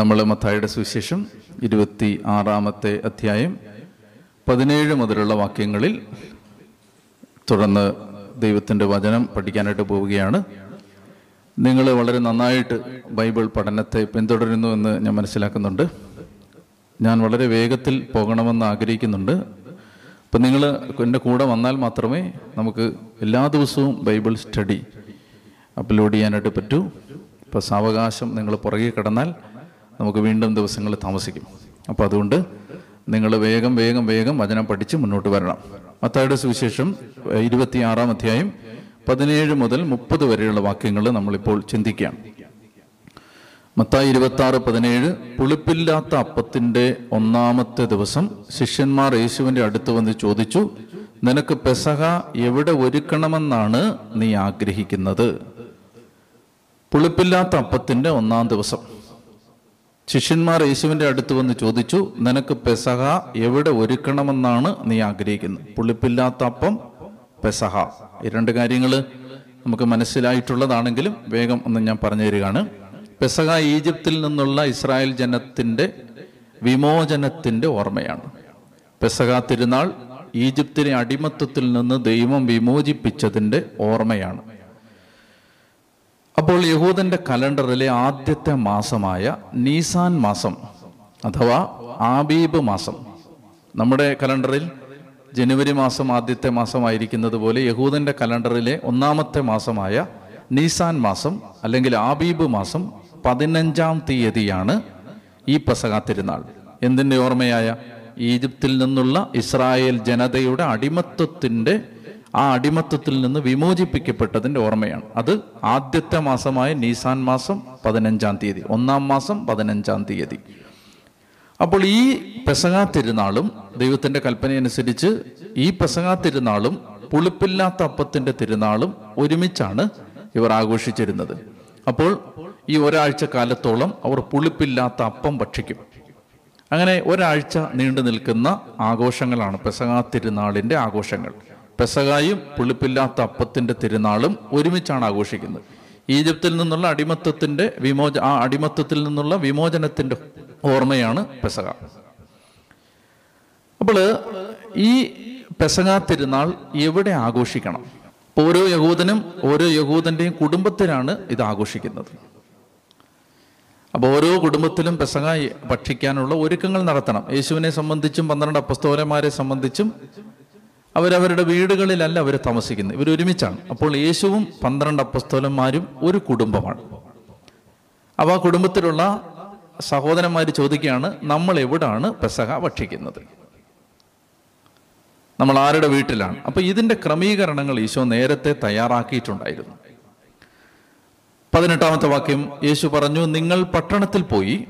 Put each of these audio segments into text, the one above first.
നമ്മൾ മത്തായുടെ സുവിശേഷം ഇരുപത്തി ആറാമത്തെ അധ്യായം പതിനേഴ് മുതലുള്ള വാക്യങ്ങളിൽ തുടർന്ന് ദൈവത്തിന്റെ വചനം പഠിക്കാനായിട്ട് പോവുകയാണ്. നിങ്ങൾ വളരെ നന്നായിട്ട് ബൈബിൾ പഠനത്തെ പിന്തുടരുന്നു എന്ന് ഞാൻ മനസ്സിലാക്കുന്നുണ്ട്. ഞാൻ വളരെ വേഗത്തിൽ പോകണമെന്ന് ആഗ്രഹിക്കുന്നുണ്ട്. അപ്പം നിങ്ങൾ എന്റെ കൂടെ വന്നാൽ മാത്രമേ നമുക്ക് എല്ലാ ദിവസവും ബൈബിൾ സ്റ്റഡി അപ്ലോഡ് ചെയ്യാനായിട്ട് പറ്റൂ. ഇപ്പം സാവകാശം നിങ്ങൾ പുറകെ കിടന്നാൽ നമുക്ക് വീണ്ടും ദിവസങ്ങൾ താമസിക്കും. അപ്പോൾ അതുകൊണ്ട് നിങ്ങൾ വേഗം വേഗം വേഗം വചനം പഠിച്ച് മുന്നോട്ട് വരണം. മത്തായുടെ സുവിശേഷം ഇരുപത്തിയാറാം അധ്യായം പതിനേഴ് മുതൽ മുപ്പത് വരെയുള്ള വാക്യങ്ങൾ നമ്മളിപ്പോൾ ചിന്തിക്കുകയാണ് മത്തായി ഇരുപത്തി ആറ് പതിനേഴ് പുളിപ്പില്ലാത്ത അപ്പത്തിന്റെ ഒന്നാമത്തെ ദിവസം ശിഷ്യന്മാർ യേശുവിന്റെ അടുത്ത് വന്ന് ചോദിച്ചു നിനക്ക് പെസഹ എവിടെ ഒരുക്കണമെന്നാണ് നീ ആഗ്രഹിക്കുന്നത്? പുളിപ്പില്ലാത്ത അപ്പത്തിന്റെ ഒന്നാം ദിവസം. ശിഷ്യന്മാർ യേശുവിന്റെ അടുത്ത് വന്ന് ചോദിച്ചു നിനക്ക് പെസഹ എവിടെ ഒരുക്കണമെന്നാണ് നീ ആഗ്രഹിക്കുന്നത്? പുളിപ്പില്ലാത്ത അപ്പം പെസഹ. ഈ രണ്ട് കാര്യങ്ങൾ നമുക്ക് മനസ്സിലായിട്ടുള്ളതാണെങ്കിലും വേഗം ഒന്ന് ഞാൻ പറഞ്ഞു തരികയാണ്. പെസഹ ഈജിപ്തിൽ നിന്നുള്ള ഇസ്രായേൽ ജനത്തിന്റെ വിമോചനത്തിന്റെ ഓർമ്മയാണ്. പെസഹ തിരുനാൾ ഈജിപ്തിലെ അടിമത്തത്തിൽ നിന്ന് ദൈവം വിമോചിപ്പിച്ചതിന്റെ ഓർമ്മയാണ്. അപ്പോൾ യഹൂദന്റെ കലണ്ടറിലെ ആദ്യത്തെ മാസമായ നീസാൻ മാസം അഥവാ ആബീബ് മാസം. നമ്മുടെ കലണ്ടറിൽ ജനുവരി മാസം ആദ്യത്തെ മാസമായിരിക്കുന്നത് പോലെ യഹൂദന്റെ കലണ്ടറിലെ ഒന്നാമത്തെ മാസമായ നീസാൻ മാസം അല്ലെങ്കിൽ ആബീബ് മാസം പതിനഞ്ചാം തീയതിയാണ് ഈ പെസഹ തിരുനാൾ. എന്തിന്റെ ഓർമ്മയായ? ഈജിപ്തിൽ നിന്നുള്ള ഇസ്രായേൽ ജനതയുടെ അടിമത്വത്തിന്റെ ആ അടിമത്തത്തിൽ നിന്ന് വിമോചിപ്പിക്കപ്പെട്ടതിന്റെ ഓർമ്മയാണ്. അത് ആദ്യത്തെ മാസമായ നീസാൻ മാസം പതിനഞ്ചാം തീയതി ഒന്നാം മാസം പതിനഞ്ചാം തീയതി. അപ്പോൾ ഈ പെസകാ തിരുനാളും ദൈവത്തിന്റെ കൽപ്പനയനുസരിച്ച് ഈ പെസകാ തിരുനാളും പുളിപ്പില്ലാത്ത അപ്പത്തിന്റെ തിരുനാളും ഒരുമിച്ചാണ് ഇവർ ആഘോഷിച്ചിരുന്നത്. അപ്പോൾ ഈ ഒരാഴ്ച കാലത്തോളം അവർ പുളിപ്പില്ലാത്ത അപ്പം ഭക്ഷിക്കും. അങ്ങനെ ഒരാഴ്ച നീണ്ടു നിൽക്കുന്ന ആഘോഷങ്ങളാണ് പെസകാ തിരുനാളിന്റെ ആഘോഷങ്ങൾ. പെസഹായും പുളിപ്പില്ലാത്ത അപ്പത്തിന്റെ തിരുനാളും ഒരുമിച്ചാണ് ആഘോഷിക്കുന്നത്. ഈജിപ്തിൽ നിന്നുള്ള അടിമത്തത്തിന്റെ വിമോച ആ അടിമത്തത്തിൽ നിന്നുള്ള വിമോചനത്തിന്റെ ഓർമ്മയാണ് പെസക അപ്പോൾ ഈ പെസക തിരുനാൾ എവിടെ ആഘോഷിക്കണം? ഓരോ യഹൂദനും ഓരോ യഹൂദന്റെയും കുടുംബത്തിലാണ് ഇത് ആഘോഷിക്കുന്നത്. അപ്പോൾ ഓരോ കുടുംബത്തിലും പെസക ഭക്ഷിക്കാനുള്ള ഒരുക്കങ്ങൾ നടത്തണം. യേശുവിനെ സംബന്ധിച്ചും പന്ത്രണ്ട് അപ്പസ്തോലന്മാരെ സംബന്ധിച്ചും അവരവരുടെ വീടുകളിലല്ല അവർ താമസിക്കുന്നത്. ഇവർ ഒരുമിച്ചാണ്. അപ്പോൾ യേശുവും പന്ത്രണ്ട് അപ്പസ്തോലന്മാരും ഒരു കുടുംബമാണ്. അപ്പോൾ ആ കുടുംബത്തിലുള്ള സഹോദരന്മാർ ചോദിക്കുകയാണ് നമ്മൾ എവിടാണ് പെസഹ ഭക്ഷിക്കുന്നത്? നമ്മൾ ആരുടെ വീട്ടിലാണ്? അപ്പോൾ ഇതിന്റെ ക്രമീകരണങ്ങൾ ഈശോ നേരത്തെ തയ്യാറാക്കിയിട്ടുണ്ടായിരുന്നു. പതിനെട്ടാമത്തെ വാക്യം യേശു പറഞ്ഞു നിങ്ങൾ പട്ടണത്തിൽ പോയി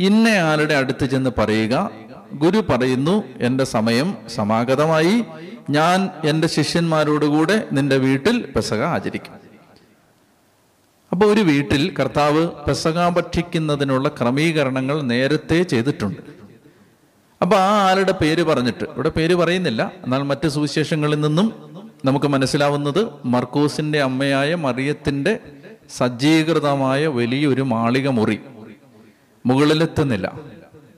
ഇന്നയാളുടെ അടുത്ത് ചെന്ന് പറയുക? ഗുരു പറയുന്നു എന്റെ സമയം സമാഗതമായി ഞാൻ എന്റെ ശിഷ്യന്മാരോടുകൂടെ നിന്റെ വീട്ടിൽ പെസക ആചരിക്കും. അപ്പോൾ ഒരു വീട്ടിൽ കർത്താവ് പെസക ഭക്ഷിക്കുന്നതിനുള്ള ക്രമീകരണങ്ങൾ നേരത്തെ ചെയ്തിട്ടുണ്ട്. അപ്പോൾ ആ ആളുടെ പേര് പറഞ്ഞിട്ട് ഇവിടെ പേര് പറയുന്നില്ല എന്നാൽ മറ്റ് സുവിശേഷങ്ങളിൽ നിന്നും നമുക്ക് മനസ്സിലാവുന്നത് മർക്കോസിന്റെ അമ്മയായ മറിയത്തിന്റെ സജ്ജീകൃതമായ വലിയൊരു മാളിക മുറി. മുകളിലെത്തുന്നില്ല.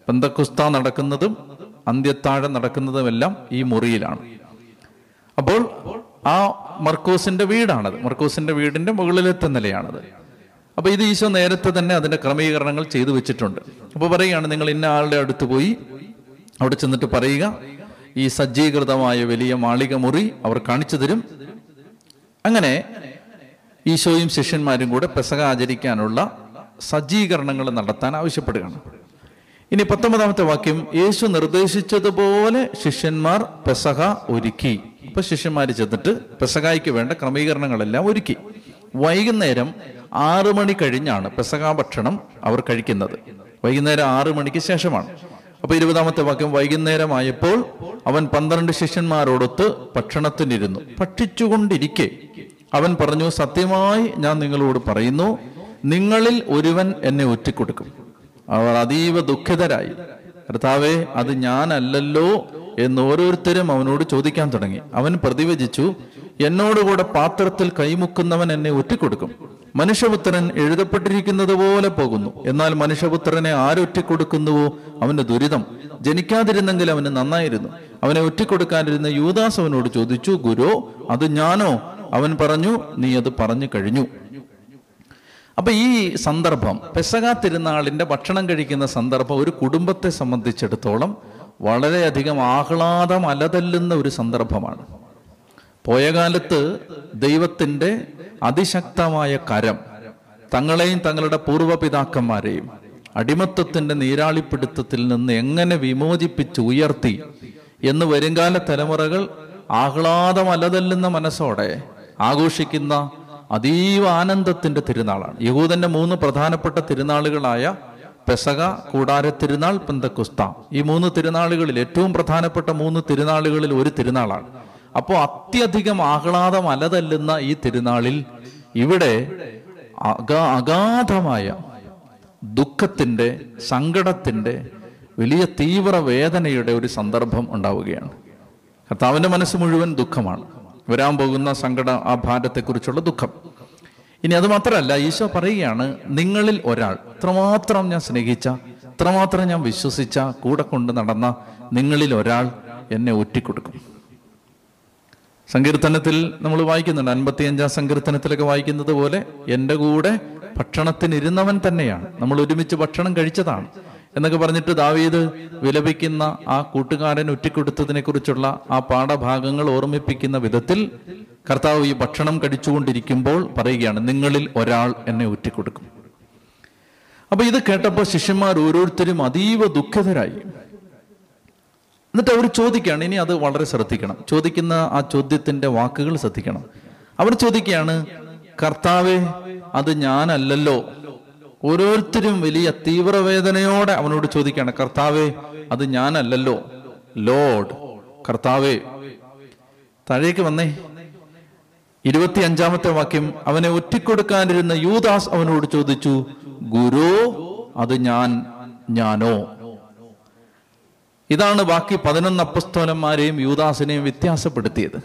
പന്തക്കുസ്ത നടക്കുന്നതും അന്ത്യത്താഴം നടക്കുന്നതുമെല്ലാം ഈ മുറിയിലാണ്. അപ്പോൾ ആ മർക്കോസിന്റെ വീടാണത്. മർക്കോസിന്റെ വീടിന്റെ മുകളിലത്തെ നിലയാണത്. അപ്പൊ ഇത് ഈശോ നേരത്തെ തന്നെ അതിന്റെ ക്രമീകരണങ്ങൾ ചെയ്തു വെച്ചിട്ടുണ്ട്. അപ്പൊ പറയുകയാണ് നിങ്ങൾ ഇന്ന ആളുടെ അടുത്ത് പോയി അവിടെ ചെന്നിട്ട് പറയുക ഈ സജ്ജീകൃതമായ വലിയ മാളിക മുറി അവർ കാണിച്ചു തരും. അങ്ങനെ ഈശോയും ശിഷ്യന്മാരും കൂടെ പെസക ആചരിക്കാനുള്ള സജ്ജീകരണങ്ങൾ നടത്താൻ ആവശ്യപ്പെടുകയാണ്. ഇനി പത്തൊമ്പതാമത്തെ വാക്യം യേശു നിർദ്ദേശിച്ചതുപോലെ ശിഷ്യന്മാർ പെസഹ ഒരുക്കി. ഇപ്പൊ ശിഷ്യന്മാർ ചെന്നിട്ട് പെസകായ്ക്ക് വേണ്ട ക്രമീകരണങ്ങളെല്ലാം ഒരുക്കി. വൈകുന്നേരം ആറു മണി കഴിഞ്ഞാണ് പെസക ഭക്ഷണം അവർ കഴിക്കുന്നത്. വൈകുന്നേരം ആറു മണിക്ക് ശേഷമാണ്. അപ്പൊ ഇരുപതാമത്തെ വാക്യം വൈകുന്നേരമായപ്പോൾ അവൻ പന്ത്രണ്ട് ശിഷ്യന്മാരോടൊത്ത് ഭക്ഷണത്തിനിരുന്നു. ഭക്ഷിച്ചുകൊണ്ടിരിക്കെ. അവൻ പറഞ്ഞു സത്യമായി ഞാൻ നിങ്ങളോട് പറയുന്നു നിങ്ങളിൽ ഒരുവൻ എന്നെ ഒറ്റിക്കൊടുക്കും. അവർ അതീവ ദുഃഖിതരായി. കർത്താവെ അത് ഞാനല്ലല്ലോ. എന്ന് ഓരോരുത്തരും അവനോട് ചോദിക്കാൻ തുടങ്ങി. അവൻ പ്രതിവചിച്ചു എന്നോടുകൂടെ പാത്രത്തിൽ കൈമുക്കുന്നവൻ എന്നെ ഒറ്റിക്കൊടുക്കും. മനുഷ്യപുത്രൻ എഴുതപ്പെട്ടിരിക്കുന്നത് പോലെ പോകുന്നു. എന്നാൽ മനുഷ്യപുത്രനെ ആരൊറ്റിക്കൊടുക്കുന്നുവോ അവന്റെ ദുരിതം. ജനിക്കാതിരുന്നെങ്കിൽ അവന് നന്നായിരുന്നു. അവനെ ഒറ്റിക്കൊടുക്കാനിരുന്ന യൂദാസ് അവനോട് ചോദിച്ചു ഗുരു അത് ഞാനോ? അവൻ പറഞ്ഞു നീ അത് പറഞ്ഞു കഴിഞ്ഞു. അപ്പൊ ഈ സന്ദർഭം പെസക തിരുനാളിന്റെ ഭക്ഷണം കഴിക്കുന്ന സന്ദർഭം ഒരു കുടുംബത്തെ സംബന്ധിച്ചിടത്തോളം വളരെയധികം ആഹ്ലാദം അലതല്ലുന്ന ഒരു സന്ദർഭമാണ്. പോയ കാലത്ത് ദൈവത്തിന്റെ അതിശക്തമായ കരം തങ്ങളെയും തങ്ങളുടെ പൂർവപിതാക്കന്മാരെയും അടിമത്തത്തിന്റെ നീരാളിപ്പിടുത്തത്തിൽ നിന്ന് എങ്ങനെ വിമോചിപ്പിച്ച് ഉയർത്തി എന്ന് വരുംകാല തലമുറകൾ ആഹ്ലാദം അലതല്ലുന്ന മനസ്സോടെ ആഘോഷിക്കുന്ന അതീവ ആനന്ദത്തിന്റെ തിരുനാളാണ്. യഹൂദന്റെ മൂന്ന് പ്രധാനപ്പെട്ട തിരുനാളുകളായ പെസക കൂടാര തിരുനാൾ പെന്തക്കുസ്ത. ഈ മൂന്ന് തിരുനാളുകളിൽ ഏറ്റവും പ്രധാനപ്പെട്ട മൂന്ന് തിരുനാളുകളിൽ ഒരു തിരുനാളാണ്. അപ്പോൾ അത്യധികം ആഹ്ലാദം അലതല്ലുന്ന ഈ തിരുനാളിൽ ഇവിടെ അഗാ അഗാധമായ ദുഃഖത്തിന്റെ സങ്കടത്തിന്റെ വലിയ തീവ്ര വേദനയുടെ ഒരു സന്ദർഭം ഉണ്ടാവുകയാണ്. കർത്താവിന്റെ മനസ്സ് മുഴുവൻ ദുഃഖമാണ്. വരാൻ പോകുന്ന സങ്കട ആ ഭാരത്തെക്കുറിച്ചുള്ള ദുഃഖം. ഇനി അത് മാത്രമല്ല ഈശോ പറയുകയാണ് നിങ്ങളിൽ ഒരാൾ ഇത്രമാത്രം ഞാൻ സ്നേഹിച്ച ഇത്രമാത്രം ഞാൻ വിശ്വസിച്ച കൂടെ കൊണ്ട് നടന്ന നിങ്ങളിൽ ഒരാൾ എന്നെ ഒറ്റിക്കൊടുക്കും സങ്കീർത്തനത്തിൽ നമ്മൾ വായിക്കുന്നുണ്ട് അൻപത്തിയഞ്ചാം സങ്കീർത്തനത്തിലൊക്കെ വായിക്കുന്നത് പോലെ എന്റെ കൂടെ ഭക്ഷണത്തിനിരുന്നവൻ തന്നെയാണ്. നമ്മൾ ഒരുമിച്ച് ഭക്ഷണം കഴിച്ചതാണ്. എന്നൊക്കെ പറഞ്ഞിട്ട് ദാവീദ് വിലപിക്കുന്ന ആ കൂട്ടുകാരൻ ഒറ്റിക്കൊടുത്തതിനെ കുറിച്ചുള്ള ആ പാഠഭാഗങ്ങൾ ഓർമ്മിപ്പിക്കുന്ന വിധത്തിൽ കർത്താവ് ഈ ഭക്ഷണം കഴിച്ചുകൊണ്ടിരിക്കുമ്പോൾ പറയുകയാണ് നിങ്ങളിൽ ഒരാൾ എന്നെ ഒറ്റിക്കൊടുക്കും അപ്പൊ ഇത് കേട്ടപ്പോൾ ശിഷ്യന്മാർ ഓരോരുത്തരും അതീവ ദുഃഖിതരായി. എന്നിട്ട് അവർ ചോദിക്കുകയാണ് ഇനി അത് വളരെ ശ്രദ്ധിക്കണം. ചോദിക്കുന്ന ആ ചോദ്യത്തിന്റെ വാക്കുകൾ ശ്രദ്ധിക്കണം. അവർ ചോദിക്കുകയാണ് കർത്താവെ അത് ഞാനല്ലല്ലോ. ഓരോരുത്തരും വലിയ തീവ്രവേദനയോടെ അവനോട് ചോദിക്കുകയാണ് കർത്താവെ അത് ഞാനല്ലല്ലോ. ലോഡ് കർത്താവേ. താഴേക്ക് വന്നേ ഇരുപത്തി അഞ്ചാമത്തെ വാക്യം അവനെ ഒറ്റിക്കൊടുക്കാനിരുന്ന യൂദാസ് അവനോട് ചോദിച്ചു ഗുരു അത് ഞാൻ ഞാനോ? ഇതാണ് ബാക്കി പതിനൊന്ന് അപ്പസ്തോലന്മാരെയും യൂദാസിനെയും വ്യത്യാസപ്പെടുത്തിയത്.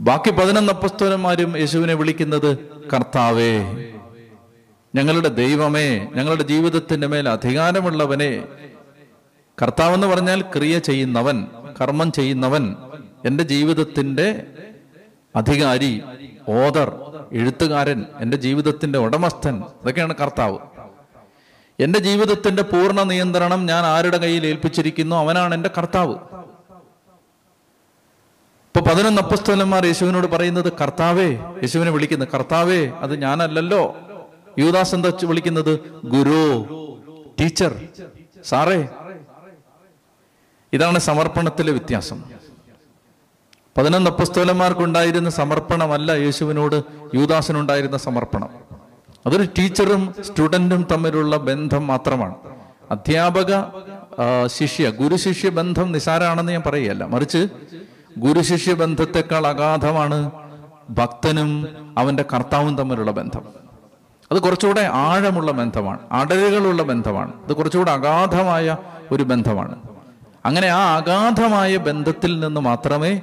ബാക്കി പതിനൊന്ന് അപ്പസ്തോലന്മാരും യേശുവിനെ വിളിക്കുന്നത് കർത്താവേ ഞങ്ങളുടെ ദൈവമേ ഞങ്ങളുടെ ജീവിതത്തിന്റെ മേൽ അധികാരമുള്ളവനെ കർത്താവെന്ന് പറഞ്ഞാൽ ക്രിയ ചെയ്യുന്നവൻ കർമ്മം ചെയ്യുന്നവൻ എന്റെ ജീവിതത്തിന്റെ അധികാരി ഓദർ എഴുത്തുകാരൻ എന്റെ ജീവിതത്തിന്റെ ഉടമസ്ഥൻ ഇതൊക്കെയാണ് കർത്താവ്. എന്റെ ജീവിതത്തിന്റെ പൂർണ നിയന്ത്രണം ഞാൻ ആരുടെ കയ്യിൽ ഏൽപ്പിച്ചിരിക്കുന്നു? അവനാണ് എന്റെ കർത്താവ്. ഇപ്പൊ പതിനൊന്ന് അപ്പസ്തോലന്മാർ യേശുവിനോട് പറയുന്നത് കർത്താവേ യേശുവിനെ വിളിക്കുന്നത് കർത്താവേ അത് ഞാനല്ലല്ലോ. യുവദാസ് എന്താ വിളിക്കുന്നത്? ഗുരു ടീച്ചർ. സാറേ ഇതാണ് സമർപ്പണത്തിലെ വ്യത്യാസം. പതിനൊന്ന് അപ്പസ്തോലന്മാർക്കുണ്ടായിരുന്ന സമർപ്പണമല്ല യേശുവിനോട് യൂദാസിനുണ്ടായിരുന്ന സമർപ്പണം. അതൊരു ടീച്ചറും സ്റ്റുഡന്റും തമ്മിലുള്ള ബന്ധം മാത്രമാണ്. അധ്യാപക ശിഷ്യ ഗുരുശിഷ്യ ബന്ധം നിസാരാണെന്ന് ഞാൻ പറയുകയല്ല. മറിച്ച് ഗുരുശിഷ്യ ബന്ധത്തെക്കാൾ അഗാധമാണ് ഭക്തനും അവന്റെ കർത്താവും തമ്മിലുള്ള ബന്ധം. അത് കുറച്ചുകൂടെ ആഴമുള്ള ബന്ധമാണ് അടരുകളുള്ള ബന്ധമാണ്. അത് കുറച്ചുകൂടെ അഗാധമായ ഒരു ബന്ധമാണ്. അങ്ങനെ ആ അഗാധമായ ബന്ധത്തിൽ നിന്ന് മാത്രമേ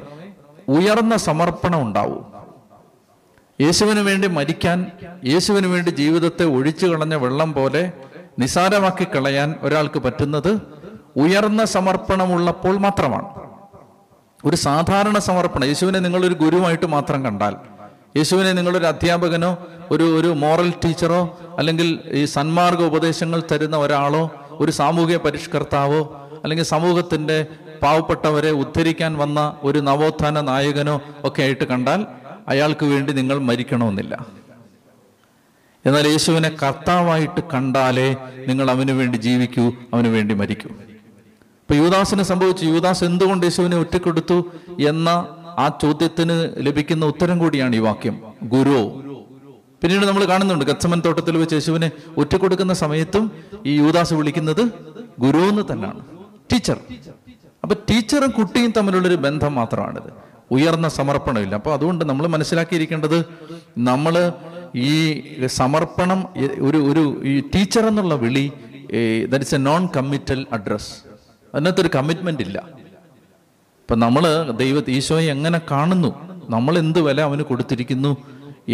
ഉയർന്ന സമർപ്പണം ഉണ്ടാവും. യേശുവിന് വേണ്ടി മരിക്കാൻ യേശുവിന് വേണ്ടി ജീവിതത്തെ ഒഴിച്ചു കളഞ്ഞ വെള്ളം പോലെ നിസാരമാക്കി കളയാൻ ഒരാൾക്ക് പറ്റുന്നത് ഉയർന്ന സമർപ്പണമുള്ളപ്പോൾ മാത്രമാണ്. ഒരു സാധാരണ സമർപ്പണം. യേശുവിനെ നിങ്ങളൊരു ഗുരുവായിട്ട് മാത്രം കണ്ടാൽ യേശുവിനെ നിങ്ങളൊരു അധ്യാപകനോ ഒരു ഒരു മോറൽ ടീച്ചറോ അല്ലെങ്കിൽ ഈ സന്മാർഗ ഉപദേശങ്ങൾ തരുന്ന ഒരാളോ ഒരു സാമൂഹിക പരിഷ്കർത്താവോ അല്ലെങ്കിൽ സമൂഹത്തിന്റെ പാവപ്പെട്ടവരെ ഉദ്ധരിക്കാൻ വന്ന ഒരു നവോത്ഥാന നായകനോ ഒക്കെ ആയിട്ട് കണ്ടാൽ അയാൾക്ക് വേണ്ടി നിങ്ങൾ മരിക്കണമെന്നില്ല. എന്നാൽ യേശുവിനെ കർത്താവായിട്ട് കണ്ടാലേ നിങ്ങൾ അവന് വേണ്ടി ജീവിക്കൂ അവന് വേണ്ടി മരിക്കൂ. ഇപ്പൊ യുവദാസിനെ സംഭവിച്ചു. യുവദാസ് എന്തുകൊണ്ട് യേശുവിനെ ഒറ്റക്കൊടുത്തു എന്ന ആ ചോദ്യത്തിന് ലഭിക്കുന്ന ഉത്തരം കൂടിയാണ് ഈ വാക്യം. ഗുരു. പിന്നീട് നമ്മൾ കാണുന്നുണ്ട് കച്ചമൻ തോട്ടത്തിൽ വെച്ച് യേശുവിനെ ഒറ്റക്കൊടുക്കുന്ന സമയത്തും ഈ യുവദാസ് വിളിക്കുന്നത് ഗുരു എന്ന് തന്നെയാണ്. ടീച്ചർ. അപ്പൊ ടീച്ചറും കുട്ടിയും തമ്മിലുള്ളൊരു ബന്ധം മാത്രമാണിത്. ഉയർന്ന സമർപ്പണമില്ല. അപ്പൊ അതുകൊണ്ട് നമ്മൾ മനസ്സിലാക്കിയിരിക്കേണ്ടത് നമ്മൾ ഈ സമർപ്പണം ഒരു ഒരു ഈ ടീച്ചർ എന്നുള്ള വിളി that is a non committal address അതിനകത്തൊരു കമ്മിറ്റ്മെന്റ് ഇല്ല. ഇപ്പൊ നമ്മൾ ദൈവ ഈശോയെ എങ്ങനെ കാണുന്നു? നമ്മൾ എന്ത് വില അവന് കൊടുത്തിരിക്കുന്നു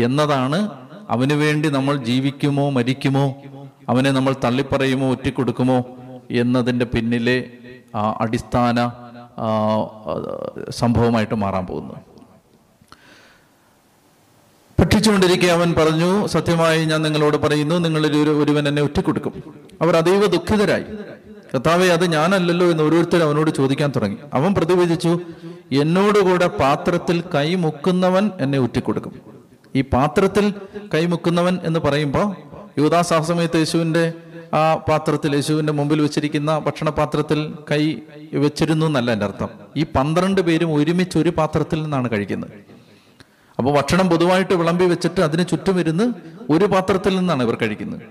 എന്നതാണ് അവന് വേണ്ടി നമ്മൾ ജീവിക്കുമോ മരിക്കുമോ അവനെ നമ്മൾ തള്ളിപ്പറയുമോ ഒറ്റിക്കൊടുക്കുമോ എന്നതിന്റെ പിന്നിലെ അടിസ്ഥാന സംഭവമായിട്ട് മാറാൻ പോകുന്നു. പഠിച്ചുകൊണ്ടിരിക്കെ അവൻ പറഞ്ഞു സത്യമായി ഞാൻ നിങ്ങളോട് പറയുന്നു നിങ്ങളിൽ ഒരു ഒരുവൻ എന്നെ ഒറ്റക്കൊടുക്കും. അവർ അതീവ ദുഃഖിതരായി. കർത്താവെ അത് ഞാനല്ലല്ലോ എന്ന് ഓരോരുത്തർ അവനോട് ചോദിക്കാൻ തുടങ്ങി. അവൻ പ്രതിവചിച്ചു എന്നോടുകൂടെ പാത്രത്തിൽ കൈമുക്കുന്നവൻ എന്നെ ഒറ്റിക്കൊടുക്കും. ഈ പാത്രത്തിൽ കൈമുക്കുന്നവൻ എന്ന് പറയുമ്പോൾ യുവദാസ് യേശുവിന്റെ ആ പാത്രത്തിൽ യേശുവിന്റെ മുമ്പിൽ വെച്ചിരിക്കുന്ന ഭക്ഷണപാത്രത്തിൽ കൈ വെച്ചിരുന്നു എന്നല്ല എന്റെ അർത്ഥം. ഈ പന്ത്രണ്ട് പേരും ഒരുമിച്ച് ഒരു പാത്രത്തിൽ നിന്നാണ് കഴിക്കുന്നത്. അപ്പോൾ ഭക്ഷണം പൊതുവായിട്ട് വിളമ്പി വെച്ചിട്ട് അതിന് ചുറ്റും ഇരുന്ന് ഒരു പാത്രത്തിൽ നിന്നാണ് ഇവർ കഴിക്കുന്നത്.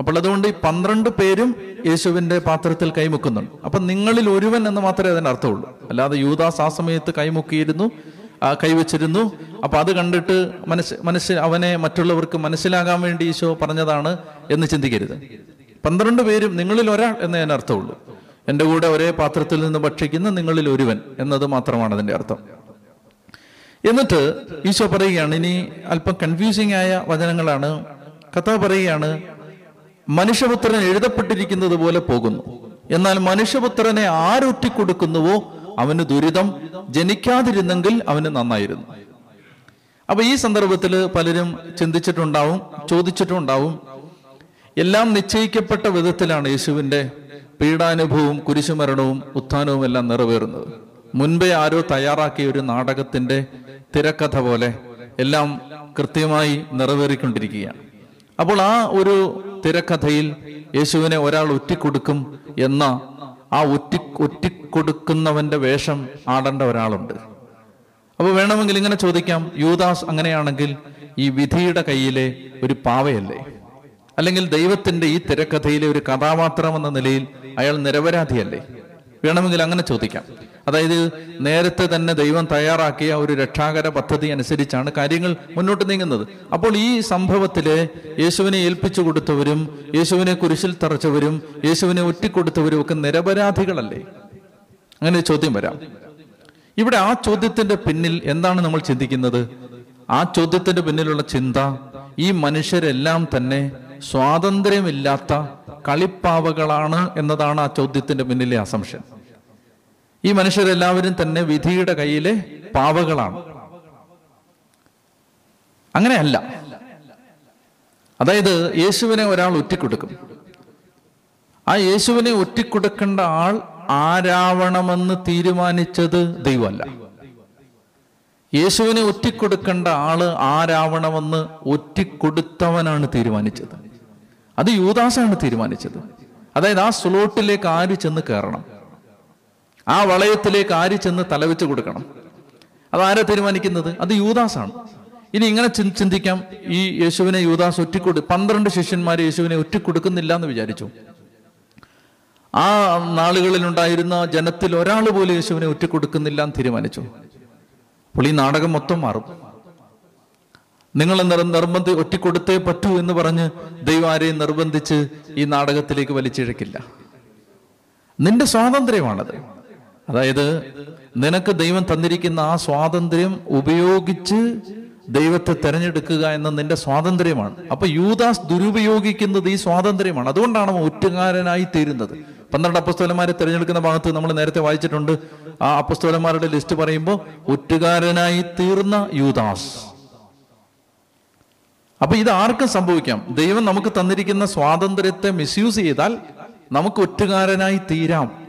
അപ്പോൾ അതുകൊണ്ട് ഈ പന്ത്രണ്ട് പേരും യേശുവിന്റെ പാത്രത്തിൽ കൈമുക്കുന്നുണ്ട്. അപ്പം നിങ്ങളിൽ ഒരുവൻ എന്ന് മാത്രമേ അതിന് അർത്ഥമുള്ളൂ. അല്ലാതെ യൂദാസ് ആ സമയത്ത് കൈമുക്കിയിരുന്നു കൈവച്ചിരുന്നു അപ്പൊ അത് കണ്ടിട്ട് മനസ്സ് മനസ്സിൽ അവനെ മറ്റുള്ളവർക്ക് മനസ്സിലാകാൻ വേണ്ടി ഈശോ പറഞ്ഞതാണ് എന്ന് ചിന്തിക്കരുത്. പന്ത്രണ്ട് പേരും നിങ്ങളിൽ ഒരാൾ എന്നേ അർത്ഥമുള്ളൂ. എന്റെ കൂടെ ഒരേ പാത്രത്തിൽ നിന്ന് ഭക്ഷിക്കുന്ന നിങ്ങളിൽ ഒരുവൻ എന്നത് മാത്രമാണ് അതിന്റെ അർത്ഥം. എന്നിട്ട് ഈശോ പറയുകയാണ് ഇനി അല്പം കൺഫ്യൂസിംഗ് ആയ വചനങ്ങളാണ്. കഥ പറയുകയാണ് മനുഷ്യപുത്രൻ എഴുതപ്പെട്ടിരിക്കുന്നത് പോലെ പോകുന്നു. എന്നാൽ മനുഷ്യപുത്രനെ ആരൊറ്റിക്കൊടുക്കുന്നുവോ അവന് ദുരിതം ജനിക്കാതിരുന്നെങ്കിൽ അവന് നന്നായിരുന്നു. അപ്പൊ ഈ സന്ദർഭത്തിൽ പലരും ചിന്തിച്ചിട്ടുണ്ടാവും ചോദിച്ചിട്ടുണ്ടാവും എല്ലാം നിശ്ചയിക്കപ്പെട്ട വിധത്തിലാണ് യേശുവിന്റെ പീഡാനുഭവവും കുരിശുമരണവും ഉത്ഥാനവും എല്ലാം നിറവേറുന്നത്. മുൻപേ ആരോ തയ്യാറാക്കിയ ഒരു നാടകത്തിന്റെ തിരക്കഥ പോലെ എല്ലാം കൃത്യമായി നിറവേറിക്കൊണ്ടിരിക്കുകയാണ്. അപ്പോൾ ആ ഒരു തിരക്കഥയിൽ യേശുവിനെ ഒരാൾ ഒറ്റിക്കൊടുക്കും എന്ന ആ ഒറ്റി ഒറ്റിക്കൊടുക്കുന്നവന്റെ വേഷം ആടേണ്ട ഒരാളുണ്ട്. അപ്പോൾ വേണമെങ്കിൽ ഇങ്ങനെ ചോദിക്കാം യൂദാസ് അങ്ങനെയാണെങ്കിൽ ഈ വിധിയുടെ കയ്യിലെ ഒരു പാവയല്ലേ? അല്ലെങ്കിൽ ദൈവത്തിന്റെ ഈ തിരക്കഥയിലെ ഒരു കഥാപാത്രം എന്ന നിലയിൽ അയാൾ നിരപരാധിയല്ലേ? വേണമെങ്കിൽ അങ്ങനെ ചോദിക്കാം. അതായത് നേരത്തെ തന്നെ ദൈവം തയ്യാറാക്കിയ ഒരു രക്ഷാകര പദ്ധതി അനുസരിച്ചാണ് കാര്യങ്ങൾ മുന്നോട്ട് നീങ്ങുന്നത്. അപ്പോൾ ഈ സംഭവത്തിലെ യേശുവിനെ ഏൽപ്പിച്ചു കൊടുത്തവരും യേശുവിനെ കുരിശിൽ തറച്ചവരും യേശുവിനെ ഒറ്റിക്കൊടുത്തവരും ഒക്കെ നിരപരാധികളല്ലേ? അങ്ങനെ ചോദ്യം വരാം. ഇവിടെ ആ ചോദ്യത്തിന്റെ പിന്നിൽ എന്താണ് നമ്മൾ ചിന്തിക്കുന്നത്? ആ ചോദ്യത്തിന്റെ പിന്നിലുള്ള ചിന്ത ഈ മനുഷ്യരെല്ലാം തന്നെ സ്വാതന്ത്ര്യമില്ലാത്ത കളിപ്പാവകളാണ് എന്നതാണ് ആ ചോദ്യത്തിന്റെ പിന്നിലെ അസംഷൻ ഈ മനുഷ്യരെല്ലാവരും തന്നെ വിധിയുടെ കയ്യിലെ പാവകളാണ്. അങ്ങനെയല്ല. അതായത് യേശുവിനെ ഒരാൾ ഒറ്റിക്കൊടുക്കും. ആ യേശുവിനെ ഒറ്റിക്കൊടുക്കേണ്ട ആൾ ആരാവണമെന്ന് തീരുമാനിച്ചത് ദൈവമല്ല. യേശുവിനെ ഒറ്റിക്കൊടുക്കേണ്ട ആൾ ആരാവണമെന്ന് ഒറ്റിക്കൊടുത്തവനാണ് തീരുമാനിച്ചത്. അത് യൂദാസാണ് തീരുമാനിച്ചത്. അതായത് ആ സ്ലോട്ടിലേക്ക് ആര് ചെന്ന് കയറണം? ആ വളയത്തിലേക്ക് ആര് ചെന്ന് തലവെച്ച് കൊടുക്കണം? അതാരാ തീരുമാനിക്കുന്നത്? അത് യൂദാസാണ്. ഇനി ഇങ്ങനെ ചിന്തിക്കാം. ഈ യേശുവിനെ യൂദാസ് ഒറ്റിക്കൊടു പന്ത്രണ്ട് ശിഷ്യന്മാരെ യേശുവിനെ ഒറ്റിക്കൊടുക്കുന്നില്ല എന്ന് വിചാരിച്ചു. ആ നാളുകളിൽ ഉണ്ടായിരുന്ന ജനത്തിൽ ഒരാൾ പോലും യേശുവിനെ ഒറ്റിക്കൊടുക്കുന്നില്ല എന്ന് തീരുമാനിച്ചു. അപ്പോൾ ഈ നാടകം മൊത്തം മാറും. നിങ്ങൾ നിർ നിർബന്ധി ഒറ്റിക്കൊടുത്തേ പറ്റൂ എന്ന് പറഞ്ഞ് ദൈവം ആരെയും നിർബന്ധിച്ച് ഈ നാടകത്തിലേക്ക് വലിച്ചിഴക്കില്ല. നിന്റെ സ്വാതന്ത്ര്യമാണത്. അതായത് നിനക്ക് ദൈവം തന്നിരിക്കുന്ന ആ സ്വാതന്ത്ര്യം ഉപയോഗിച്ച് ദൈവത്തെ തെരഞ്ഞെടുക്കുക എന്ന നിന്റെ സ്വാതന്ത്ര്യമാണ്. അപ്പൊ യൂദാസ് ദുരുപയോഗിക്കുന്നത് ഈ സ്വാതന്ത്ര്യമാണ്. അതുകൊണ്ടാണ് ഒറ്റുകാരനായി തീരുന്നത്. പന്ത്രണ്ട് അപ്പസ്തോലന്മാരെ തിരഞ്ഞെടുക്കുന്ന ഭാഗത്ത് നമ്മൾ നേരത്തെ വായിച്ചിട്ടുണ്ട്. ആ അപ്പസ്തോലന്മാരുടെ ലിസ്റ്റ് പറയുമ്പോൾ ഒറ്റുകാരനായി തീർന്ന യൂദാസ്. അപ്പൊ ഇത് ആർക്കും സംഭവിക്കാം? ദൈവം നമുക്ക് തന്നിരിക്കുന്ന സ്വാതന്ത്ര്യത്തെ മിസ്യൂസ് ചെയ്താൽ നമുക്ക് ഒറ്റുകാരനായി തീരാം.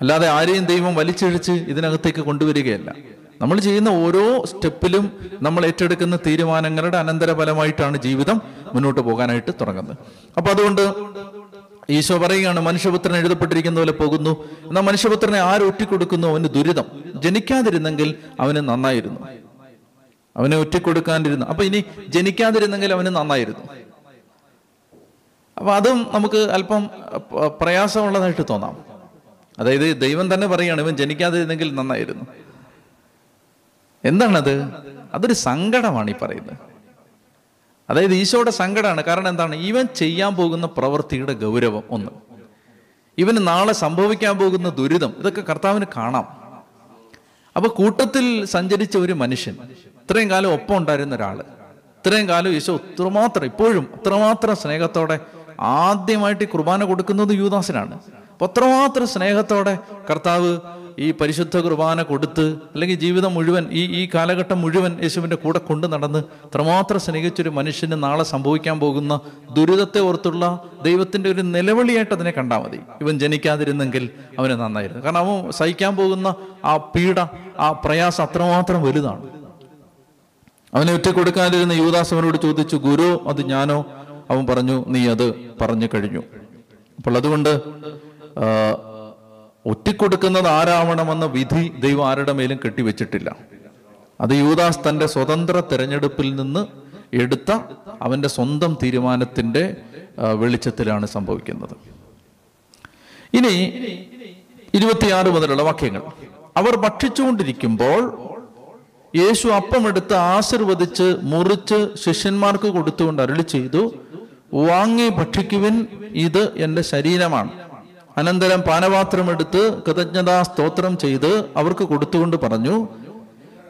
അല്ലാതെ ആരെയും ദൈവം വലിച്ചിഴിച്ച് ഇതിനകത്തേക്ക് കൊണ്ടുവരികയല്ല. നമ്മൾ ചെയ്യുന്ന ഓരോ സ്റ്റെപ്പിലും നമ്മൾ ഏറ്റെടുക്കുന്ന തീരുമാനങ്ങളുടെ അനന്തരഫലമായിട്ടാണ് ജീവിതം മുന്നോട്ട് പോകാനായിട്ട് തുടങ്ങുന്നത്. അപ്പൊ അതുകൊണ്ട് ഈശോ പറയുകയാണ് മനുഷ്യപുത്രൻ എഴുതപ്പെട്ടിരിക്കുന്ന പോലെ പോകുന്നു. എന്നാൽ മനുഷ്യപുത്രനെ ആര് ഒറ്റിക്കൊടുക്കുന്നു? അവന് ദുരിതം. ജനിക്കാതിരുന്നെങ്കിൽ അവന് നന്നായിരുന്നു. അവനെ ഒറ്റിക്കൊടുക്കാണ്ടിരുന്നു. അപ്പൊ ഇനി ജനിക്കാതിരുന്നെങ്കിൽ അവന് നന്നായിരുന്നു. അപ്പൊ അതും നമുക്ക് അല്പം പ്രയാസമുള്ളതായിട്ട് തോന്നാം. അതായത് ദൈവം തന്നെ പറയുകയാണ് ഇവൻ ജനിക്കാതിരുന്നെങ്കിൽ നന്നായിരുന്നു. എന്താണത്? അതൊരു സങ്കടമാണ് ഈ പറയുന്നത്. അതായത് ഈശോയുടെ സങ്കടമാണ്. കാരണം എന്താണ്? ഇവൻ ചെയ്യാൻ പോകുന്ന പ്രവൃത്തിയുടെ ഗൗരവം ഒന്ന്. ഇവന് നാളെ സംഭവിക്കാൻ പോകുന്ന ദുരിതം ഇതൊക്കെ കർത്താവിന് കാണാം. അപ്പൊ കൂട്ടത്തിൽ സഞ്ചരിച്ച ഒരു മനുഷ്യൻ ഇത്രയും കാലം ഒപ്പം ഉണ്ടായിരുന്ന ഒരാൾ ഇത്രയും കാലം ഈശോ അത്രമാത്രം ഇപ്പോഴും അത്രമാത്രം സ്നേഹത്തോടെ ആദ്യമായിട്ട് ഈ കുർബാന കൊടുക്കുന്നത് യൂദാസിനാണ്. അപ്പൊ അത്രമാത്രം സ്നേഹത്തോടെ കർത്താവ് ഈ പരിശുദ്ധ കുർബാന കൊടുത്ത് അല്ലെങ്കിൽ ജീവിതം മുഴുവൻ ഈ ഈ കാലഘട്ടം മുഴുവൻ യേശുവിന്റെ കൂടെ കൊണ്ടു നടന്ന് അത്രമാത്രം സ്നേഹിച്ചൊരു മനുഷ്യന് നാളെ സംഭവിക്കാൻ പോകുന്ന ദുരിതത്തെ ഓർത്തുള്ള ദൈവത്തിന്റെ ഒരു നിലവിളിയായിട്ട് അതിനെ കണ്ടാൽ മതി. ഇവൻ ജനിക്കാതിരുന്നെങ്കിൽ അവന് നന്നായിരുന്നു. കാരണം അവൻ സഹിക്കാൻ പോകുന്ന ആ പീഡ ആ പ്രയാസം അത്രമാത്രം വലുതാണ്. അവനെ ഒറ്റ കൊടുക്കാനിരുന്ന യൂദാസ് അവനോട് ചോദിച്ചു ഗുരു അത് ഞാനോ? അവൻ പറഞ്ഞു നീ അത് പറഞ്ഞു കഴിഞ്ഞു. അപ്പോൾ അതുകൊണ്ട് ഒറ്റിക്കൊടുക്കുന്നത് ആരാവണമെന്ന വിധി ദൈവം ആരുടെ മേലും കെട്ടിവെച്ചിട്ടില്ല. അത് യുവദാസ് തന്റെ സ്വതന്ത്ര തിരഞ്ഞെടുപ്പിൽ നിന്ന് എടുത്ത അവന്റെ സ്വന്തം തീരുമാനത്തിന്റെ വെളിച്ചത്തിലാണ് സംഭവിക്കുന്നത്. ഇനി ഇരുപത്തിയാറ് മുതലുള്ള വാക്യങ്ങൾ. അവർ ഭക്ഷിച്ചുകൊണ്ടിരിക്കുമ്പോൾ യേശു അപ്പമെടുത്ത് ആശീർവദിച്ച് മുറിച്ച് ശിഷ്യന്മാർക്ക് കൊടുത്തുകൊണ്ട് അരുളി ചെയ്തു വാങ്ങി ഭക്ഷിക്കുവിൻ ഇത് എന്റെ ശരീരമാണ്. അനന്തരം പാനപാത്രം എടുത്ത് കൃതജ്ഞതാ സ്തോത്രം ചെയ്ത് അവർക്ക് കൊടുത്തുകൊണ്ട് പറഞ്ഞു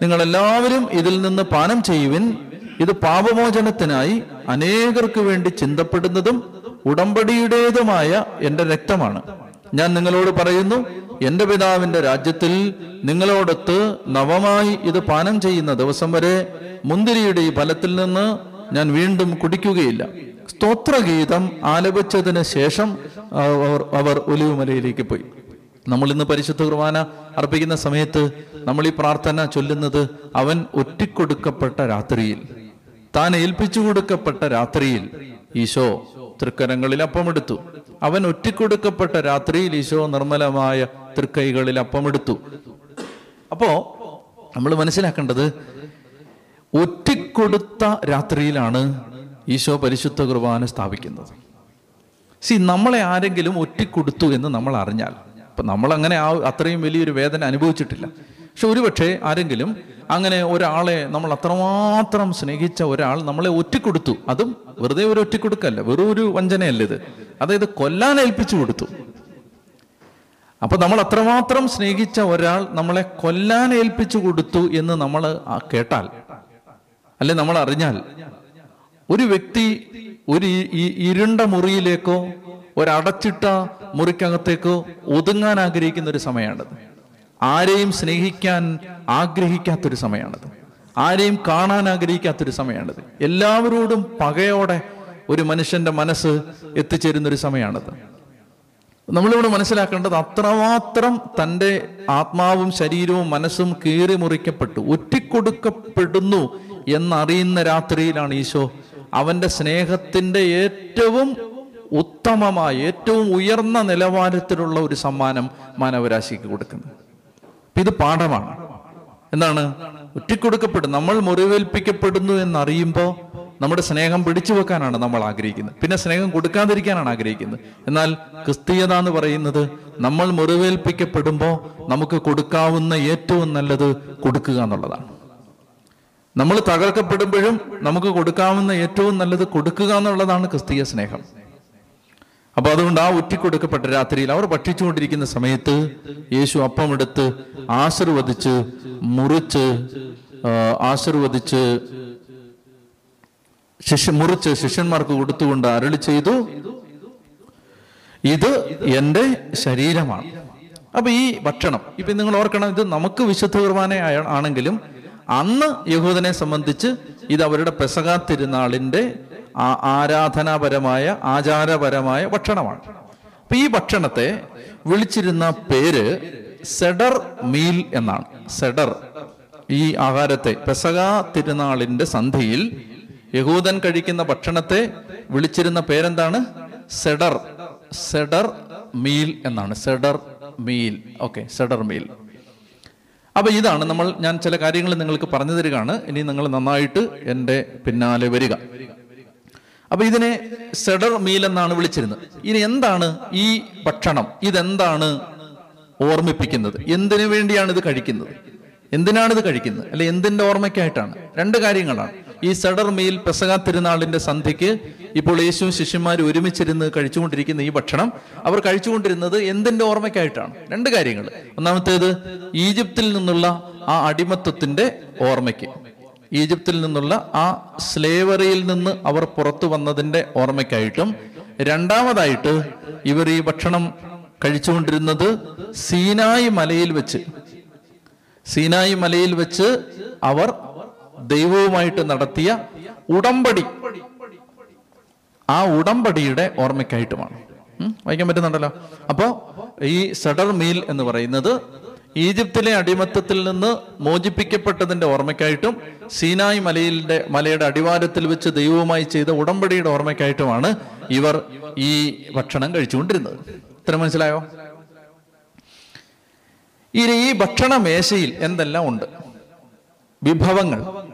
നിങ്ങൾ എല്ലാവരും ഇതിൽ നിന്ന് പാനം ചെയ്യുവിൻ. ഇത് പാപമോചനത്തിനായി അനേകർക്ക് വേണ്ടി ചിന്തപ്പെടുന്നതും ഉടമ്പടിയുടേതുമായ എന്റെ രക്തമാണ്. ഞാൻ നിങ്ങളോട് പറയുന്നു എന്റെ പിതാവിന്റെ രാജ്യത്തിൽ നിങ്ങളോടൊത്ത് നവമായി ഇത് പാനം ചെയ്യുന്ന ദിവസം വരെ മുന്തിരിയുടെ ഈ ഫലത്തിൽ നിന്ന് ഞാൻ വീണ്ടും കുടിക്കുകയില്ല. സ്തോത്രഗീതം ആലപിച്ചതിന് ശേഷം അവർ അവർ ഒലിവുമലയിലേക്ക് പോയി. നമ്മൾ ഇന്ന് പരിശുദ്ധ കുർബാന അർപ്പിക്കുന്ന സമയത്ത് നമ്മൾ ഈ പ്രാർത്ഥന ചൊല്ലുന്നത് അവൻ ഒറ്റിക്കൊടുക്കപ്പെട്ട രാത്രിയിൽ താൻ ഏൽപ്പിച്ചു കൊടുക്കപ്പെട്ട രാത്രിയിൽ ഈശോ തൃക്കരങ്ങളിൽ അപ്പമെടുത്തു. അവൻ ഒറ്റിക്കൊടുക്കപ്പെട്ട രാത്രിയിൽ ഈശോ നിർമ്മലമായ തൃക്കൈകളിൽ അപ്പമെടുത്തു അപ്പോ നമ്മൾ മനസ്സിലാക്കേണ്ടത് ഒറ്റിക്കൊടുത്ത രാത്രിയിലാണ് ഈശോ പരിശുദ്ധ കുർബാന സ്ഥാപിക്കുന്നത്. സി നമ്മളെ ആരെങ്കിലും ഒറ്റിക്കൊടുത്തു എന്ന് നമ്മൾ അറിഞ്ഞാൽ ഇപ്പൊ നമ്മൾ അങ്ങനെ ആ അത്രയും വലിയൊരു വേദന അനുഭവിച്ചിട്ടില്ല. പക്ഷെ ഒരുപക്ഷെ ആരെങ്കിലും അങ്ങനെ ഒരാളെ നമ്മൾ അത്രമാത്രം സ്നേഹിച്ച ഒരാൾ നമ്മളെ ഒറ്റിക്കൊടുത്തു. അതും വെറുതെ ഒരു ഒറ്റിക്കൊടുക്കല്ല വെറും ഒരു വഞ്ചനയല്ല ഇത്. അതായത് കൊല്ലാൻ ഏൽപ്പിച്ചു കൊടുത്തു. അപ്പൊ നമ്മൾ അത്രമാത്രം സ്നേഹിച്ച ഒരാൾ നമ്മളെ കൊല്ലാൻ ഏൽപ്പിച്ചു കൊടുത്തു എന്ന് നമ്മൾ കേട്ടാൽ. അല്ലെ നമ്മൾ അറിഞ്ഞാൽ. ഒരു വ്യക്തി ഒരു ഇരുണ്ട മുറിയിലേക്കോ ഒരടച്ചിട്ട മുറിക്കകത്തേക്കോ ഒതുങ്ങാൻ ആഗ്രഹിക്കുന്ന ഒരു സമയമാണത്. ആരെയും സ്നേഹിക്കാൻ ആഗ്രഹിക്കാത്തൊരു സമയമാണത്. ആരെയും കാണാൻ ആഗ്രഹിക്കാത്തൊരു സമയമാണത്. എല്ലാവരോടും പകയോടെ ഒരു മനുഷ്യന്റെ മനസ്സ് എത്തിച്ചേരുന്ന ഒരു സമയമാണത്. നമ്മളിവിടെ മനസ്സിലാക്കേണ്ടത് അത്രമാത്രം തന്റെ ആത്മാവും ശരീരവും മനസ്സും കീറി മുറിക്കപ്പെട്ടു ഒറ്റിക്കൊടുക്കപ്പെടുന്നു എന്നറിയുന്ന രാത്രിയിലാണ് ഈശോ അവന്റെ സ്നേഹത്തിന്റെ ഏറ്റവും ഉത്തമമായ ഏറ്റവും ഉയർന്ന നിലവാരത്തിലുള്ള ഒരു സമ്മാനം മാനവരാശിക്ക് കൊടുക്കുന്നത്. ഇത് പാഠമാണ്. എന്താണ്? ഒറ്റിക്കൊടുക്കപ്പെടും. നമ്മൾ മുറിവേൽപ്പിക്കപ്പെടുന്നു എന്നറിയുമ്പോൾ നമ്മുടെ സ്നേഹം പിടിച്ചു വെക്കാനാണ് നമ്മൾ ആഗ്രഹിക്കുന്നത്. പിന്നെ സ്നേഹം കൊടുക്കാതിരിക്കാനാണ് ആഗ്രഹിക്കുന്നത്. എന്നാൽ ക്രിസ്തീയത എന്ന് പറയുന്നത് നമ്മൾ മുറിവേൽപ്പിക്കപ്പെടുമ്പോൾ നമുക്ക് കൊടുക്കാവുന്ന ഏറ്റവും നല്ലത് കൊടുക്കുക എന്നുള്ളതാണ്. നമ്മൾ തകർക്കപ്പെടുമ്പോഴും നമുക്ക് കൊടുക്കാവുന്ന ഏറ്റവും നല്ലത് കൊടുക്കുക എന്നുള്ളതാണ് ക്രിസ്തീയ സ്നേഹം. അപ്പൊ അതുകൊണ്ട് ആ ഒറ്റിക്കൊടുക്കപ്പെട്ട രാത്രിയിൽ അവർ ഭക്ഷിച്ചുകൊണ്ടിരിക്കുന്ന സമയത്ത് യേശു അപ്പം എടുത്ത് ആശീർവദിച്ച് മുറിച്ച് ആശീർവദിച്ച് ശിഷ്യ മുറിച്ച് ശിഷ്യന്മാർക്ക് കൊടുത്തുകൊണ്ട് അരളി ചെയ്തു. ഇത് എന്റെ ശരീരമാണ്. അപ്പൊ ഈ ഭക്ഷണം ഇപ്പൊ നിങ്ങൾ ഓർക്കണം ഇത് നമുക്ക് വിശുദ്ധ കുർബാന ആണെങ്കിലും അന്ന് യഹൂദനെ സംബന്ധിച്ച് ഇത് അവരുടെ പെസക തിരുനാളിന്റെ ആരാധനാപരമായ ആചാരപരമായ ഭക്ഷണമാണ്. അപ്പൊ ഈ ഭക്ഷണത്തെ വിളിച്ചിരുന്ന പേര് സെഡർ മീൽ എന്നാണ്. സെഡർ ഈ ആഹാരത്തെ പെസക തിരുനാളിന്റെ സന്ധിയിൽ യഹൂദൻ കഴിക്കുന്ന ഭക്ഷണത്തെ വിളിച്ചിരുന്ന പേരെന്താണ്? സെഡർ. സെഡർ മീൽ എന്നാണ്. Seder meal. Okay seder meal. അപ്പൊ ഇതാണ് നമ്മൾ ഞാൻ ചില കാര്യങ്ങൾ നിങ്ങൾക്ക് പറഞ്ഞു തരികയാണ്. ഇനി നിങ്ങൾ നന്നായിട്ട് എന്റെ പിന്നാലെ വരിക. അപ്പൊ ഇതിനെ സെഡർ മീൽ എന്നാണ് വിളിച്ചിരുന്നത്. ഇനി എന്താണ് ഈ ഭക്ഷണം? ഇതെന്താണ് ഓർമ്മിപ്പിക്കുന്നത്? എന്തിനു വേണ്ടിയാണ് ഇത് കഴിക്കുന്നത്? എന്തിനാണ് ഇത് കഴിക്കുന്നത്? അല്ലെ എന്തിന്റെ ഓർമ്മയ്ക്കായിട്ടാണ്? രണ്ട് കാര്യങ്ങളാണ്. ഈ സെഡർ മീൽ പെസക തിരുനാളിന്റെ സന്ധ്യയ്ക്ക് ഇപ്പോൾ യേശു ശിഷ്യന്മാർ ഒരുമിച്ചിരുന്ന് കഴിച്ചുകൊണ്ടിരിക്കുന്ന ഈ ഭക്ഷണം അവർ കഴിച്ചുകൊണ്ടിരുന്നത് എന്തിന്റെ ഓർമ്മയ്ക്കായിട്ടാണ്? രണ്ട് കാര്യങ്ങൾ. ഒന്നാമത്തേത് ഈജിപ്തിൽ നിന്നുള്ള ആ അടിമത്വത്തിന്റെ ഓർമ്മയ്ക്ക്. ഈജിപ്തിൽ നിന്നുള്ള ആ സ്ലേവറിയിൽ നിന്ന് അവർ പുറത്തു വന്നതിന്റെ ഓർമ്മയ്ക്കായിട്ടും. രണ്ടാമതായിട്ട് ഇവർ ഈ ഭക്ഷണം കഴിച്ചുകൊണ്ടിരുന്നത് സീനായി മലയിൽ വെച്ച്. സീനായി മലയിൽ വെച്ച് അവർ ദൈവവുമായിട്ട് നടത്തിയ ഉടമ്പടി. ആ ഉടമ്പടിയുടെ ഓർമ്മയ്ക്കായിട്ടുമാണ്. വായിക്കാൻ പറ്റുന്നുണ്ടല്ലോ. അപ്പോ ഈ സഡർ മീൽ എന്ന് പറയുന്നത് ഈജിപ്തിലെ അടിമത്തത്തിൽ നിന്ന് മോചിപ്പിക്കപ്പെട്ടതിന്റെ ഓർമ്മയ്ക്കായിട്ടും സീനായ് മലയിലെ മലയുടെ അടിവാരത്തിൽ വെച്ച് ദൈവവുമായി ചെയ്ത ഉടമ്പടിയുടെ ഓർമ്മയ്ക്കായിട്ടുമാണ് ഇവർ ഈ ഭക്ഷണം കഴിച്ചുകൊണ്ടിരുന്നത്. ഇത്ര മനസ്സിലായോ? ഇനി ഈ ഭക്ഷണ മേശയിൽ എന്തെല്ലാം ഉണ്ട്? വിഭവങ്ങൾ.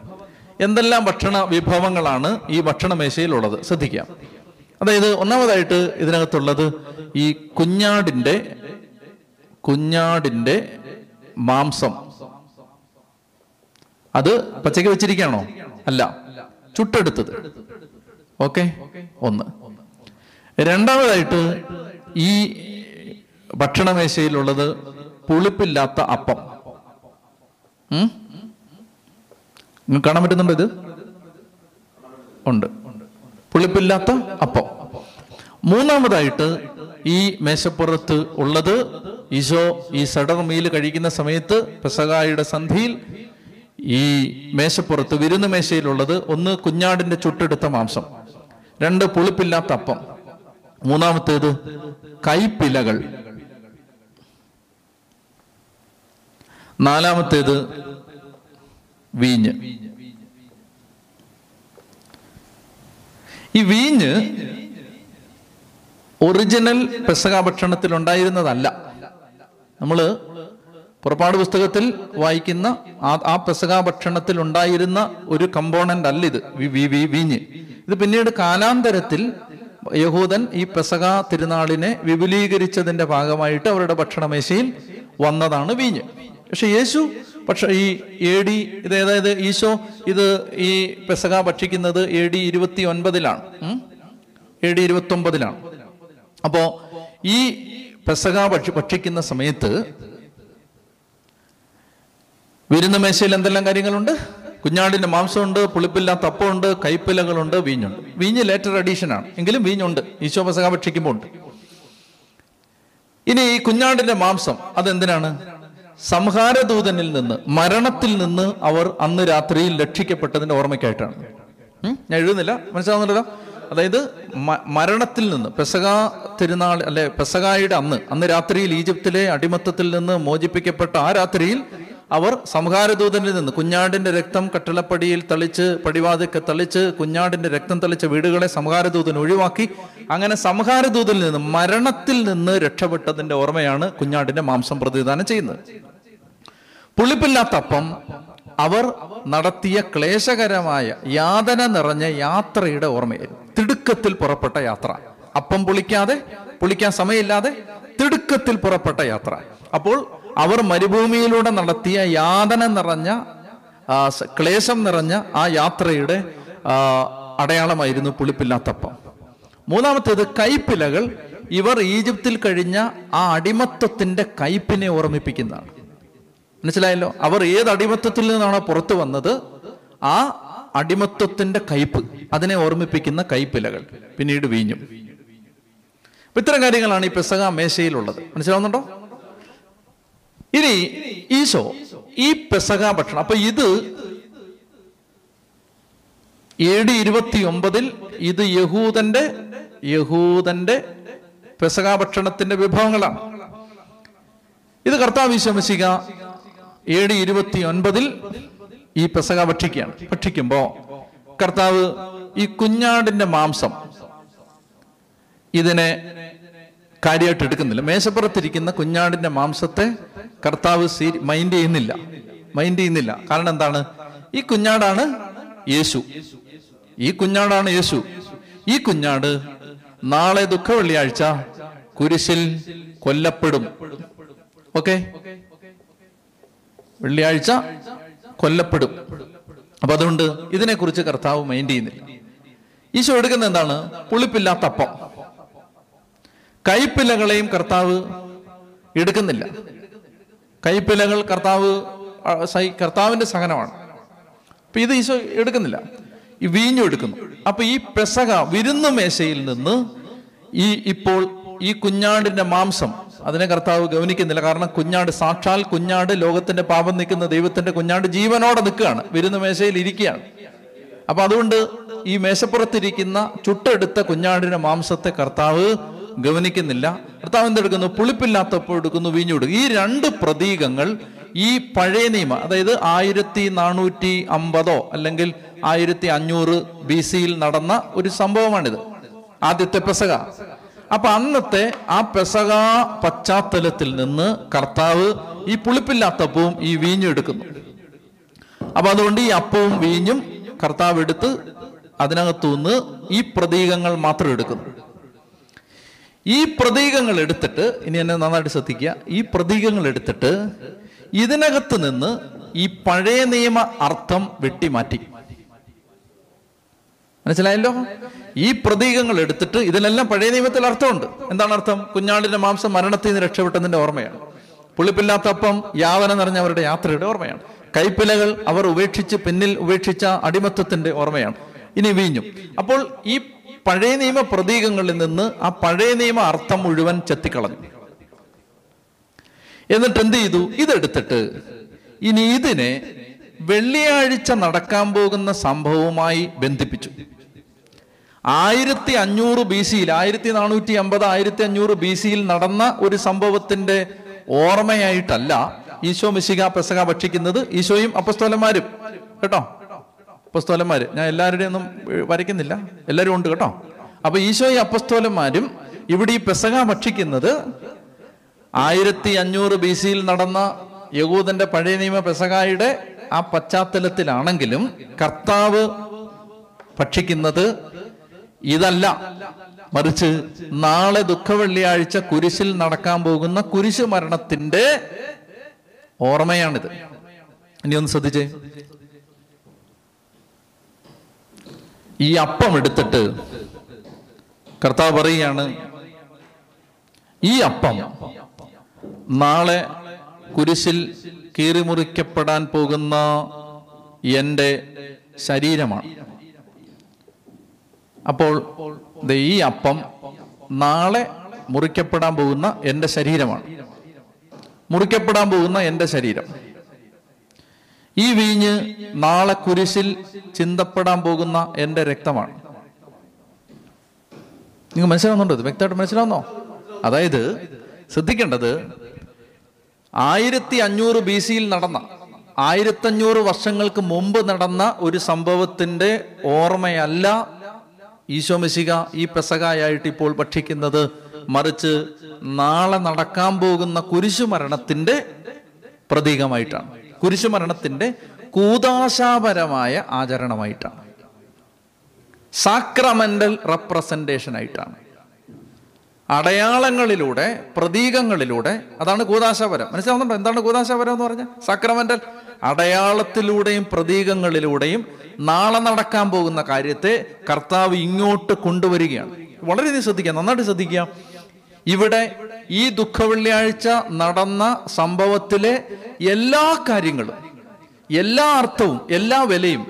എന്തെല്ലാം ഭക്ഷണ വിഭവങ്ങളാണ് ഈ ഭക്ഷണ മേശയിലുള്ളത് ശ്രദ്ധിക്കാം. അതായത് ഒന്നാമതായിട്ട് ഇതിനകത്തുള്ളത് ഈ കുഞ്ഞാടിന്റെ കുഞ്ഞാടിന്റെ മാംസം. അത് പച്ചയ്ക്ക് വെച്ചിരിക്കുകയാണോ? അല്ല. ചുട്ടെടുത്തത്. ഓക്കെ? ഒന്ന്. രണ്ടാമതായിട്ട് ഈ ഭക്ഷണമേശയിലുള്ളത് പുളിപ്പില്ലാത്ത അപ്പം? നിങ്ങൾക്ക് കാണാൻ പറ്റുന്നുണ്ടോ ഇത്? ഉണ്ട്. പുളിപ്പില്ലാത്ത അപ്പം. മൂന്നാമതായിട്ട് ഈ മേശപ്പുറത്ത് ഉള്ളത് ഈശോ ഈ സഡർ മീൽ കഴിക്കുന്ന സമയത്ത് പെസകായുടെ സന്ധിയിൽ ഈ മേശപ്പുറത്ത് വിരുന്ന് മേശയിലുള്ളത് ഒന്ന് കുഞ്ഞാടിന്റെ ചുട്ടെടുത്ത മാംസം. രണ്ട് പുളിപ്പില്ലാത്ത അപ്പം. മൂന്നാമത്തേത് കൈപ്പിലകൾ. നാലാമത്തേത് വീഞ്ഞ്. ഈ വീഞ്ഞ് ഒറിജിനൽ പെസക ഭക്ഷണത്തിൽ ഉണ്ടായിരുന്നതല്ല. നമ്മൾ പുറപ്പാട് പുസ്തകത്തിൽ വായിക്കുന്ന ആ പെസക ഭക്ഷണത്തിൽ ഉണ്ടായിരുന്ന ഒരു കമ്പോണന്റ് അല്ല ഇത് വീഞ്ഞ്. ഇത് പിന്നീട് കാലാന്തരത്തിൽ യഹൂദൻ ഈ പെസക തിരുനാളിനെ വിപുലീകരിച്ചതിന്റെ ഭാഗമായിട്ട് അവരുടെ ഭക്ഷണമേശയിൽ വന്നതാണ് വീഞ്ഞ്. പക്ഷെ യേശു പക്ഷെ ഈ എ ഡി ഇത് അതായത് ഈശോ ഇത് ഈ പെസക ഭക്ഷിക്കുന്നത് എ ഡി ഇരുപത്തി ഒൻപതിലാണ് എ ഡി ഇരുപത്തി ഒമ്പതിലാണ് അപ്പോ ഈ പെസക ഭക്ഷി ഭക്ഷിക്കുന്ന സമയത്ത് വിരുന്ന മേശയിൽ എന്തെല്ലാം കാര്യങ്ങളുണ്ട്? കുഞ്ഞാടിന്റെ മാംസമുണ്ട് പുളിപ്പില്ലാത്ത അപ്പമുണ്ട് കൈപ്പിലകളുണ്ട് വീഞ്ഞുണ്ട്. വീഞ്ഞ് ലേറ്റർ അഡീഷൻ ആണ്. എങ്കിലും വീഞ്ഞുണ്ട്. ഈശോ പെസക ഭക്ഷിക്കുമ്പോൾ ഉണ്ട്. ഇനി ഈ കുഞ്ഞാടിന്റെ മാംസം അതെന്തിനാണ്? സംഹാരദൂതനിൽ നിന്ന് മരണത്തിൽ നിന്ന് അവർ അന്ന് രാത്രിയിൽ രക്ഷിക്കപ്പെട്ടതിന്റെ ഓർമ്മയ്ക്കായിട്ടാണ്. ഞാൻ എഴുതുന്നില്ല? മനസ്സിലാവുന്നുണ്ടല്ലോ? അതായത് മരണത്തിൽ നിന്ന് പെസക തിരുനാൾ അല്ലെ പെസകായുടെ അന്ന് അന്ന് രാത്രിയിൽ ഈജിപ്തിലെ അടിമത്തത്തിൽ നിന്ന് മോചിപ്പിക്കപ്പെട്ട ആ രാത്രിയിൽ അവർ സംഹാരദൂതനിൽ നിന്ന് കുഞ്ഞാടിന്റെ രക്തം കട്ടിളപ്പടിയിൽ തളിച്ച് പടിവാതിക്ക് തളിച്ച് കുഞ്ഞാടിന്റെ രക്തം തളിച്ച വീടുകളെ സംഹാരദൂതൻ ഒഴിവാക്കി. അങ്ങനെ സംഹാരദൂതനിൽ നിന്ന് മരണത്തിൽ നിന്ന് രക്ഷപ്പെട്ടതിന്റെ ഓർമ്മയാണ് കുഞ്ഞാടിന്റെ മാംസം പ്രതിദാനം ചെയ്യുന്നത്. പുളിപ്പില്ലാത്ത അപ്പം അവർ നടത്തിയ ക്ലേശകരമായ യാതന നിറഞ്ഞ യാത്രയുടെ ഓർമ്മയായിരുന്നു. തിടുക്കത്തിൽ പുറപ്പെട്ട യാത്ര. അപ്പം പുളിക്കാതെ പുളിക്കാൻ സമയമില്ലാതെ തിടുക്കത്തിൽ പുറപ്പെട്ട യാത്ര. അപ്പോൾ അവർ മരുഭൂമിയിലൂടെ നടത്തിയ യാതന നിറഞ്ഞ ക്ലേശം നിറഞ്ഞ ആ യാത്രയുടെ അടയാളമായിരുന്നു പുളിപ്പില്ലാത്തപ്പം. മൂന്നാമത്തേത് കൈപ്പിലകൾ ഇവർ ഈജിപ്തിൽ കഴിഞ്ഞ ആ അടിമത്വത്തിന്റെ കയ്പിനെ ഓർമ്മിപ്പിക്കുന്നതാണ്. മനസ്സിലായല്ലോ? അവർ ഏത് അടിമത്വത്തിൽ നിന്നാണോ പുറത്തു വന്നത്? ആ അടിമത്വത്തിന്റെ കയ്പ് അതിനെ ഓർമ്മിപ്പിക്കുന്ന കൈപ്പിലകൾ പിന്നീട് വീഞ്ഞു. ഇത്തരം കാര്യങ്ങളാണ് ഈ പെസക മേശയിലുള്ളത്. മനസ്സിലാവുന്നുണ്ടോ? ഇനി ഈശോ ഈ പെസക ഭക്ഷണം. അപ്പൊ ഇത് എ ഡി ഇരുപത്തി ഒമ്പതിൽ ഇത് യഹൂദന്റെ യഹൂദന്റെ പെസക ഭക്ഷണത്തിന്റെ വിഭവങ്ങളാണ്. ഇത് കർത്താവ് വിശ്വസിക എ ഡി ഇരുപത്തി ഒൻപതിൽ ഈ പെസക ഭക്ഷിക്കുകയാണ്. ഭക്ഷിക്കുമ്പോ കർത്താവ് ഈ കുഞ്ഞാടിന്റെ മാംസം ഇതിനെ കാര്യമായിട്ട് എടുക്കുന്നില്ല. മേശപ്പുറത്തിരിക്കുന്ന കുഞ്ഞാടിന്റെ മാംസത്തെ കർത്താവ് മൈൻഡ് ചെയ്യുന്നില്ല. മൈൻഡ് ചെയ്യുന്നില്ല. കാരണം എന്താണ്? ഈ കുഞ്ഞാടാണ് യേശു. ഈ കുഞ്ഞാടാണ് യേശു. ഈ കുഞ്ഞാട് നാളെ ദുഃഖ വെള്ളിയാഴ്ച കുരിശിൽ കൊല്ലപ്പെടും. ഓക്കെ? വെള്ളിയാഴ്ച കൊല്ലപ്പെടും. അപ്പൊ അതുകൊണ്ട് ഇതിനെക്കുറിച്ച് കർത്താവ് മൈൻഡ് ചെയ്യുന്നില്ല. ഈശോ എടുക്കുന്ന എന്താണ്? പുളിപ്പില്ലാത്ത അപ്പം കൈപ്പിലകളെയും കർത്താവ് എടുക്കുന്നില്ല. കൈപ്പിലകൾ കർത്താവ് കർത്താവിന്റെ സഹനമാണ്. അപ്പൊ ഇത് ഈശോ എടുക്കുന്നില്ല. ഈ വീഞ്ഞു എടുക്കുന്നു. അപ്പൊ ഈ പെസക വിരുന്നു മേശയിൽ നിന്ന് ഈ ഇപ്പോൾ ഈ കുഞ്ഞാടിന്റെ മാംസം അതിനെ കർത്താവ് ഗവനിക്കുന്നില്ല കാരണം കുഞ്ഞാട് സാക്ഷാൽ കുഞ്ഞാട് ലോകത്തിന്റെ പാപം നിൽക്കുന്ന ദൈവത്തിന്റെ കുഞ്ഞാട് ജീവനോടെ നിൽക്കുകയാണ്. വിരുന്നു മേശയിൽ ഇരിക്കുകയാണ്. അപ്പൊ അതുകൊണ്ട് ഈ മേശപ്പുറത്തിരിക്കുന്ന ചുട്ടെടുത്ത കുഞ്ഞാടിന്റെ മാംസത്തെ കർത്താവ് ഗവനിക്കുന്നില്ല. കർത്താവ് എന്തെടുക്കുന്നു? പുളിപ്പില്ലാത്തപ്പോൾ എടുക്കുന്നു വീഞ്ഞു കൊടുക്കും ഈ രണ്ട് പ്രതീകങ്ങൾ ഈ പഴയ നിയമ അതായത് ആയിരത്തി നാനൂറ്റി അമ്പതോ അല്ലെങ്കിൽ ആയിരത്തി അഞ്ഞൂറ് ബി സിയിൽ നടന്ന ഒരു സംഭവമാണിത്. ആദ്യത്തെ പെസക. അപ്പൊ അന്നത്തെ ആ പെസക പശ്ചാത്തലത്തിൽ നിന്ന് കർത്താവ് ഈ പുളിപ്പില്ലാത്തപ്പവും ഈ വീഞ്ഞും എടുക്കുന്നു. അപ്പൊ അതുകൊണ്ട് ഈ അപ്പവും വീഞ്ഞും കർത്താവ് എടുത്ത് അതിനകത്തുനിന്ന് ഈ പ്രതീകങ്ങൾ മാത്രം എടുക്കുന്നു. ഈ പ്രതീകങ്ങൾ എടുത്തിട്ട് ഇനി എന്നെ നന്നായിട്ട് ശ്രദ്ധിക്കുക. ഈ പ്രതീകങ്ങൾ എടുത്തിട്ട് ഇതിനകത്ത് നിന്ന് ഈ പഴയ നിയമ അർത്ഥം വെട്ടിമാറ്റി. മനസ്സിലായല്ലോ? ഈ പ്രതീകങ്ങൾ എടുത്തിട്ട് ഇതിനെല്ലാം പഴയ നിയമത്തിൽ അർത്ഥമുണ്ട്. എന്താണ് അർത്ഥം? കുഞ്ഞാടിന്റെ മാംസം മരണത്തിൽ നിന്ന് രക്ഷപ്പെട്ടതിന്റെ ഓർമ്മയാണ്. പുളിപ്പില്ലാത്ത അപ്പം നിറഞ്ഞ അവരുടെ യാത്രയുടെ ഓർമ്മയാണ്. കൈപ്പിലകൾ അവർ ഉപേക്ഷിച്ച് പിന്നിൽ ഉപേക്ഷിച്ച അടിമത്തത്തിന്റെ ഓർമ്മയാണ്. ഇനി വീഞ്ഞു. അപ്പോൾ ഈ പഴയ നിയമ പ്രതീകങ്ങളിൽ നിന്ന് ആ പഴയ നിയമ അർത്ഥം മുഴുവൻ ചെത്തിക്കളഞ്ഞു. എന്നിട്ട് എന്ത് ചെയ്തു? ഇതെടുത്തിട്ട് ഇനി ഇതിനെ വെള്ളിയാഴ്ച നടക്കാൻ പോകുന്ന സംഭവവുമായി ബന്ധിപ്പിച്ചു. ആയിരത്തി അഞ്ഞൂറ് ബി സിയിൽ ആയിരത്തി നാനൂറ്റി അമ്പത് ആയിരത്തി അഞ്ഞൂറ് ബി സിയിൽ നടന്ന ഒരു സംഭവത്തിന്റെ ഓർമ്മയായിട്ടല്ല ഈശോ മിശിക പെസക ഭക്ഷിക്കുന്നത് ഈശോയും അപ്പസ്തോലന്മാരും. കേട്ടോ? അപ്പസ്തോലന്മാര്. ഞാൻ എല്ലാവരുടെയും ഒന്നും വരയ്ക്കുന്നില്ല. എല്ലാവരും ഉണ്ട് കേട്ടോ. അപ്പൊ ഈശോ ഈ അപ്പസ്തോലന്മാരും ഇവിടെ ഈ പെസക ഭക്ഷിക്കുന്നത് ആയിരത്തി അഞ്ഞൂറ് ബി സിയിൽ നടന്ന യഹൂദന്റെ പഴയ നിയമ പെസകായുടെ ആ പശ്ചാത്തലത്തിലാണെങ്കിലും കർത്താവ് ഭക്ഷിക്കുന്നത് ഇതല്ല. മറിച്ച് നാളെ ദുഃഖവെള്ളിയാഴ്ച കുരിശിൽ നടക്കാൻ പോകുന്ന കുരിശ് മരണത്തിന്റെ ഓർമ്മയാണിത്. ഇനി ഒന്ന് ശ്രദ്ധിച്ചേ. ഈ അപ്പം എടുത്തിട്ട് കർത്താവ് പറയുകയാണ് ഈ അപ്പം നാളെ കുരിശിൽ കീറിമുറിക്കപ്പെടാൻ പോകുന്ന എന്റെ ശരീരമാണ്. അപ്പോൾ ഈ അപ്പം നാളെ മുറിക്കപ്പെടാൻ പോകുന്ന എന്റെ ശരീരമാണ്. മുറിക്കപ്പെടാൻ പോകുന്ന എന്റെ ശരീരം. ഈ വീഞ്ഞ് നാളെ കുരിശിൽ ചിന്തപ്പെടാൻ പോകുന്ന എന്റെ രക്തമാണ്. നിങ്ങൾ മനസ്സിലാവുന്നുണ്ടോ ഇത്? വ്യക്തമായിട്ട് മനസ്സിലാവുന്നോ? അതായത് ശ്രദ്ധിക്കേണ്ടത് ആയിരത്തി അഞ്ഞൂറ് ബി സിയിൽ നടന്ന ആയിരത്തഞ്ഞൂറ് വർഷങ്ങൾക്ക് മുമ്പ് നടന്ന ഒരു സംഭവത്തിന്റെ ഓർമ്മയല്ല ഈശോ മെസ്സിക ഈ പെസകായായിട്ട് ഇപ്പോൾ ഭക്ഷിക്കുന്നത്. മറിച്ച് നാളെ നടക്കാൻ പോകുന്ന കുരിശു മരണത്തിന്റെ പ്രതീകമായിട്ടാണ്. കുരിശു മരണത്തിന്റെ കൂതാശാപരമായ ആചരണമായിട്ടാണ്. സാക്രമെന്റൽ റെപ്രസെന്റേഷൻ ആയിട്ടാണ്. അടയാളങ്ങളിലൂടെ പ്രതീകങ്ങളിലൂടെ അതാണ് കൂതാശാപരം. മനസ്സിലാവുന്നുണ്ടോ? എന്താണ് കൂതാശാപരം എന്ന് പറഞ്ഞാൽ? സാക്രമെന്റൽ അടയാളത്തിലൂടെയും പ്രതീകങ്ങളിലൂടെയും നാളെ നടക്കാൻ പോകുന്ന കാര്യത്തെ കർത്താവ് ഇങ്ങോട്ട് കൊണ്ടുവരികയാണ്. വളരെ ശ്രദ്ധിക്കുക നന്നായിട്ട് ശ്രദ്ധിക്കുക. ഇവിടെ ഈ ദുഃഖവെള്ളിയാഴ്ച നടന്ന സംഭവത്തിലെ എല്ലാ കാര്യങ്ങളും എല്ലാ അർത്ഥവും എല്ലാ വിലയും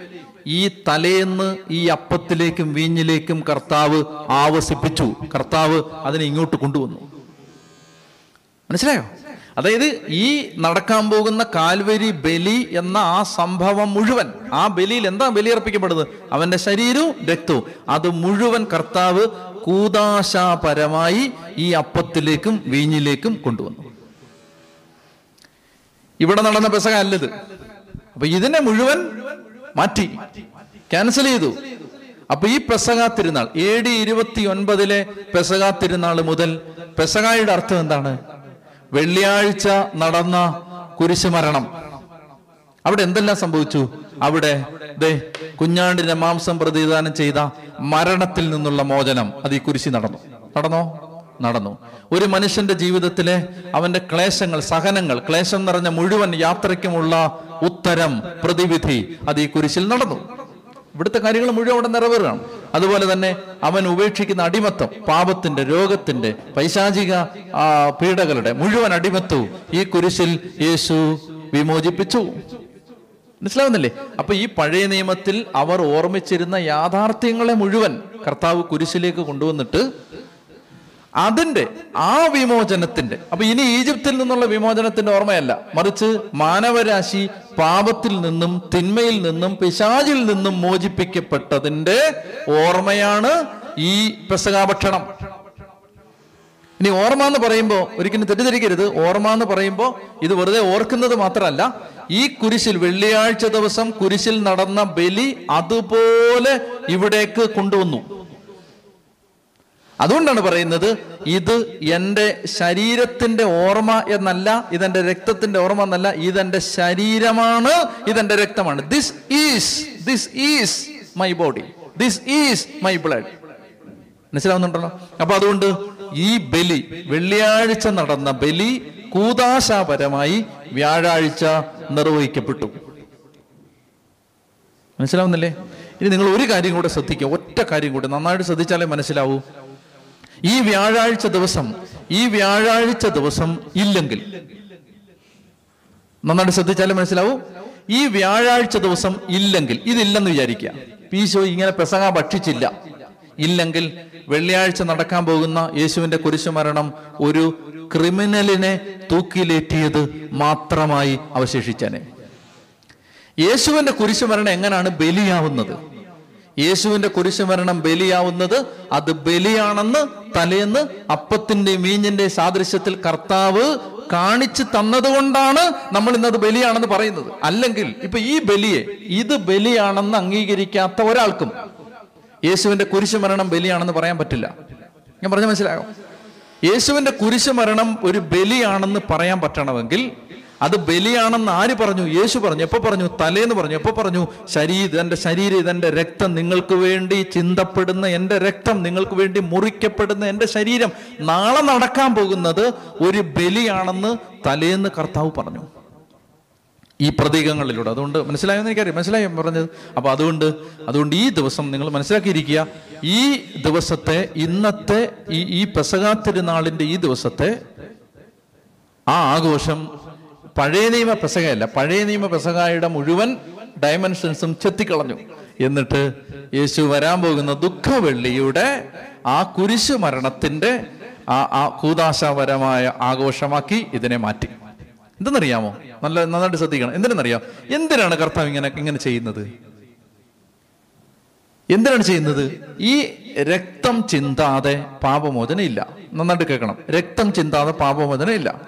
ഈ തലേന്ന് ഈ അപ്പത്തിലേക്കും വീഞ്ഞിലേക്കും കർത്താവ് ആവസിപ്പിച്ചു. കർത്താവ് അതിനെ ഇങ്ങോട്ട് കൊണ്ടുവന്നു. മനസ്സിലായോ? അതായത് ഈ നടക്കാൻ പോകുന്ന കാൽവരി ബലി എന്ന ആ സംഭവം മുഴുവൻ ആ ബലിയിൽ എന്താ ബലിയർപ്പിക്കപ്പെടുന്നത് അവന്റെ ശരീരവും രക്തവും. അത് മുഴുവൻ കർത്താവ് കൂതാശാപരമായി ഈ അപ്പത്തിലേക്കും വീഞ്ഞിലേക്കും കൊണ്ടുവന്നു. ഇവിടെ നടന്ന പെസക അല്ലത്. അപ്പൊ ഇതിനെ മുഴുവൻ മാറ്റി ക്യാൻസൽ ചെയ്തു. അപ്പൊ ഈ പെസക തിരുനാൾ എ ഡി ഇരുപത്തി ഒൻപതിലെ പെസക തിരുനാൾ മുതൽ പെസകായുടെ അർത്ഥം എന്താണ്? വെള്ളിയാഴ്ച നടന്ന കുരിശുമരണം. അവിടെ എന്തെല്ലാം സംഭവിച്ചു? അവിടെ ദേ കുഞ്ഞാണ്ടിന്റെ മാംസം പ്രതിദാനം ചെയ്ത മരണത്തിൽ നിന്നുള്ള മോചനം. അത് ഈ കുരിശി നടന്നു. നടന്നോ? നടന്നു. ഒരു മനുഷ്യന്റെ ജീവിതത്തിലെ അവന്റെ ക്ലേശങ്ങൾ സഹനങ്ങൾ ക്ലേശം നിറഞ്ഞ മുഴുവൻ യാത്രയ്ക്കുമുള്ള ഉത്തരം പ്രതിവിധി അത് ഈ കുരിശിൽ നടന്നു. ഇവിടുത്തെ കാര്യങ്ങൾ മുഴുവൻ അവിടെ നിറവേറുകയാണ് അതുപോലെ തന്നെ അവൻ ഉപേക്ഷിക്കുന്ന അടിമത്തം പാപത്തിന്റെ രോഗത്തിന്റെ പൈശാചിക പീഡകളുടെ മുഴുവൻ അടിമത്തവും ഈ കുരിശിൽ യേശു വിമോചിപ്പിച്ചു. മനസ്സിലാവുന്നില്ലേ? അപ്പൊ ഈ പഴയ നിയമത്തിൽ അവർ ഓർമ്മിച്ചിരുന്ന യാഥാർത്ഥ്യങ്ങളെ മുഴുവൻ കർത്താവ് കുരിശിലേക്ക് കൊണ്ടുവന്നിട്ട് അതിന്റെ ആ വിമോചനത്തിന്റെ. അപ്പൊ ഇനി ഈജിപ്തിൽ നിന്നുള്ള വിമോചനത്തിന്റെ ഓർമ്മയല്ല. മറിച്ച് മാനവരാശി പാപത്തിൽ നിന്നും തിന്മയിൽ നിന്നും പിശാചിൽ നിന്നും മോചിപ്പിക്കപ്പെട്ടതിന്റെ ഓർമ്മയാണ് ഈ പെസകാഭക്ഷണം ഇനി ഓർമ്മ എന്ന് പറയുമ്പോൾ ഒരിക്കലും തെറ്റിദ്ധരിക്കരുത്. ഓർമ്മ എന്ന് പറയുമ്പോൾ ഇത് വെറുതെ ഓർക്കുന്നത് മാത്രമല്ല ഈ കുരിശിൽ വെള്ളിയാഴ്ച ദിവസം കുരിശിൽ നടന്ന ബലി അതുപോലെ ഇവിടേക്ക് കൊണ്ടുവന്നു. അതുകൊണ്ടാണ് പറയുന്നത് ഇത് എന്റെ ശരീരത്തിന്റെ ഓർമ്മ എന്നല്ല ഇതെന്റെ രക്തത്തിന്റെ ഓർമ്മ എന്നല്ല ഇതെന്റെ ശരീരമാണ് ഇതെന്റെ രക്തമാണ്. This is this is my body this is my blood മനസ്സിലാവുന്നുണ്ടല്ലോ? അപ്പൊ അതുകൊണ്ട് ഈ ബലി വെള്ളിയാഴ്ച നടന്ന ബലി കൂതാശാപരമായി വ്യാഴാഴ്ച നിർവഹിക്കപ്പെട്ടു. മനസ്സിലാവുന്നില്ലേ? ഇനി നിങ്ങൾ ഒരു കാര്യം കൂടെ ശ്രദ്ധിക്കുക. ഒറ്റ കാര്യം കൂടെ നന്നായിട്ട് ശ്രദ്ധിച്ചാലേ മനസ്സിലാവൂ. ഈ വ്യാഴാഴ്ച ദിവസം ഈ വ്യാഴാഴ്ച ദിവസം ഇല്ലെങ്കിൽ. നന്നായിട്ട് ശ്രദ്ധിച്ചാലേ മനസ്സിലാവൂ? ഈ വ്യാഴാഴ്ച ദിവസം ഇല്ലെങ്കിൽ ഇതില്ലെന്ന് വിചാരിക്കുക. പീശോ ഇങ്ങനെ പെസക ഭക്ഷിച്ചില്ല. ഇല്ലെങ്കിൽ വെള്ളിയാഴ്ച നടക്കാൻ പോകുന്ന യേശുവിന്റെ കുരിശുമരണം ഒരു ക്രിമിനലിനെ തൂക്കിലേറ്റിയത് മാത്രമായി അവശേഷിച്ചനെ. യേശുവിന്റെ കുരിശുമരണം എങ്ങനെയാണ് ബലിയാവുന്നത്? യേശുവിന്റെ കുരിശുമരണം ബലിയാവുന്നത് അത് ബലിയാണെന്ന് തലേന്ന് അപ്പത്തിന്റെ മീഞ്ഞിന്റെ സാദൃശ്യത്തിൽ കർത്താവ് കാണിച്ചു തന്നതുകൊണ്ടാണ് നമ്മൾ ഇന്നത് ബലിയാണെന്ന് പറയുന്നത്. അല്ലെങ്കിൽ ഇപ്പൊ ഈ ബലിയെ ഇത് ബലിയാണെന്ന് അംഗീകരിക്കാത്ത ഒരാൾക്കും യേശുവിന്റെ കുരിശുമരണം ബലിയാണെന്ന് പറയാൻ പറ്റില്ല. ഞാൻ പറഞ്ഞ മനസ്സിലായോ? യേശുവിന്റെ കുരിശുമരണം ഒരു ബലിയാണെന്ന് പറയാൻ പറ്റണമെങ്കിൽ അത് ബലിയാണെന്ന് ആര് പറഞ്ഞു? യേശു പറഞ്ഞു. എപ്പോൾ പറഞ്ഞു? തലേന്ന് പറഞ്ഞു. എപ്പോൾ പറഞ്ഞു? ശരീരം എന്റെ ശരീരം ഇതെന്റെ രക്തം നിങ്ങൾക്ക് വേണ്ടി ചിന്തപ്പെടുന്ന എന്റെ രക്തം നിങ്ങൾക്ക് വേണ്ടി മുറിക്കപ്പെടുന്ന എന്റെ ശരീരം. നാളെ നടക്കാൻ പോകുന്നത് ഒരു ബലിയാണെന്ന് തലേന്ന് കർത്താവ് പറഞ്ഞു. ഈ പ്രതീകങ്ങളിലൂടെ. അതുകൊണ്ട് മനസ്സിലായെന്ന് എനിക്കറിയാം. മനസ്സിലായി പറഞ്ഞത്? അപ്പൊ അതുകൊണ്ട് അതുകൊണ്ട് ഈ ദിവസം നിങ്ങൾ മനസ്സിലാക്കിയിരിക്കുക. ഈ ദിവസത്തെ ഇന്നത്തെ ഈ ഈ പെസകാ ഈ ദിവസത്തെ ആ ആഘോഷം പഴയ നിയമ പെസകയല്ല പഴയ നിയമ പെസകായുടെ മുഴുവൻ ഡയമെൻഷൻസും ചെത്തിക്കളഞ്ഞു. എന്നിട്ട് യേശു വരാൻ പോകുന്ന ദുഃഖവെള്ളിയുടെ ആ കുരിശു മരണത്തിന്റെ ആ ആ കൂതാശാപരമായ ആഘോഷമാക്കി ഇതിനെ മാറ്റി. എന്തെന്നറിയാമോ? നല്ല നന്നായിട്ട് ശ്രദ്ധിക്കണം. എന്തിനെന്നറിയാം? എന്തിനാണ് കർത്താവ് ഇങ്ങനെ ഇങ്ങനെ ചെയ്യുന്നത്? എന്തിനാണ് ചെയ്യുന്നത്? ഈ രക്തം ചിന്താതെ പാപമോചന ഇല്ല നന്നായിട്ട് കേൾക്കണം. രക്തം ചിന്താതെ പാപമോചന ഇല്ല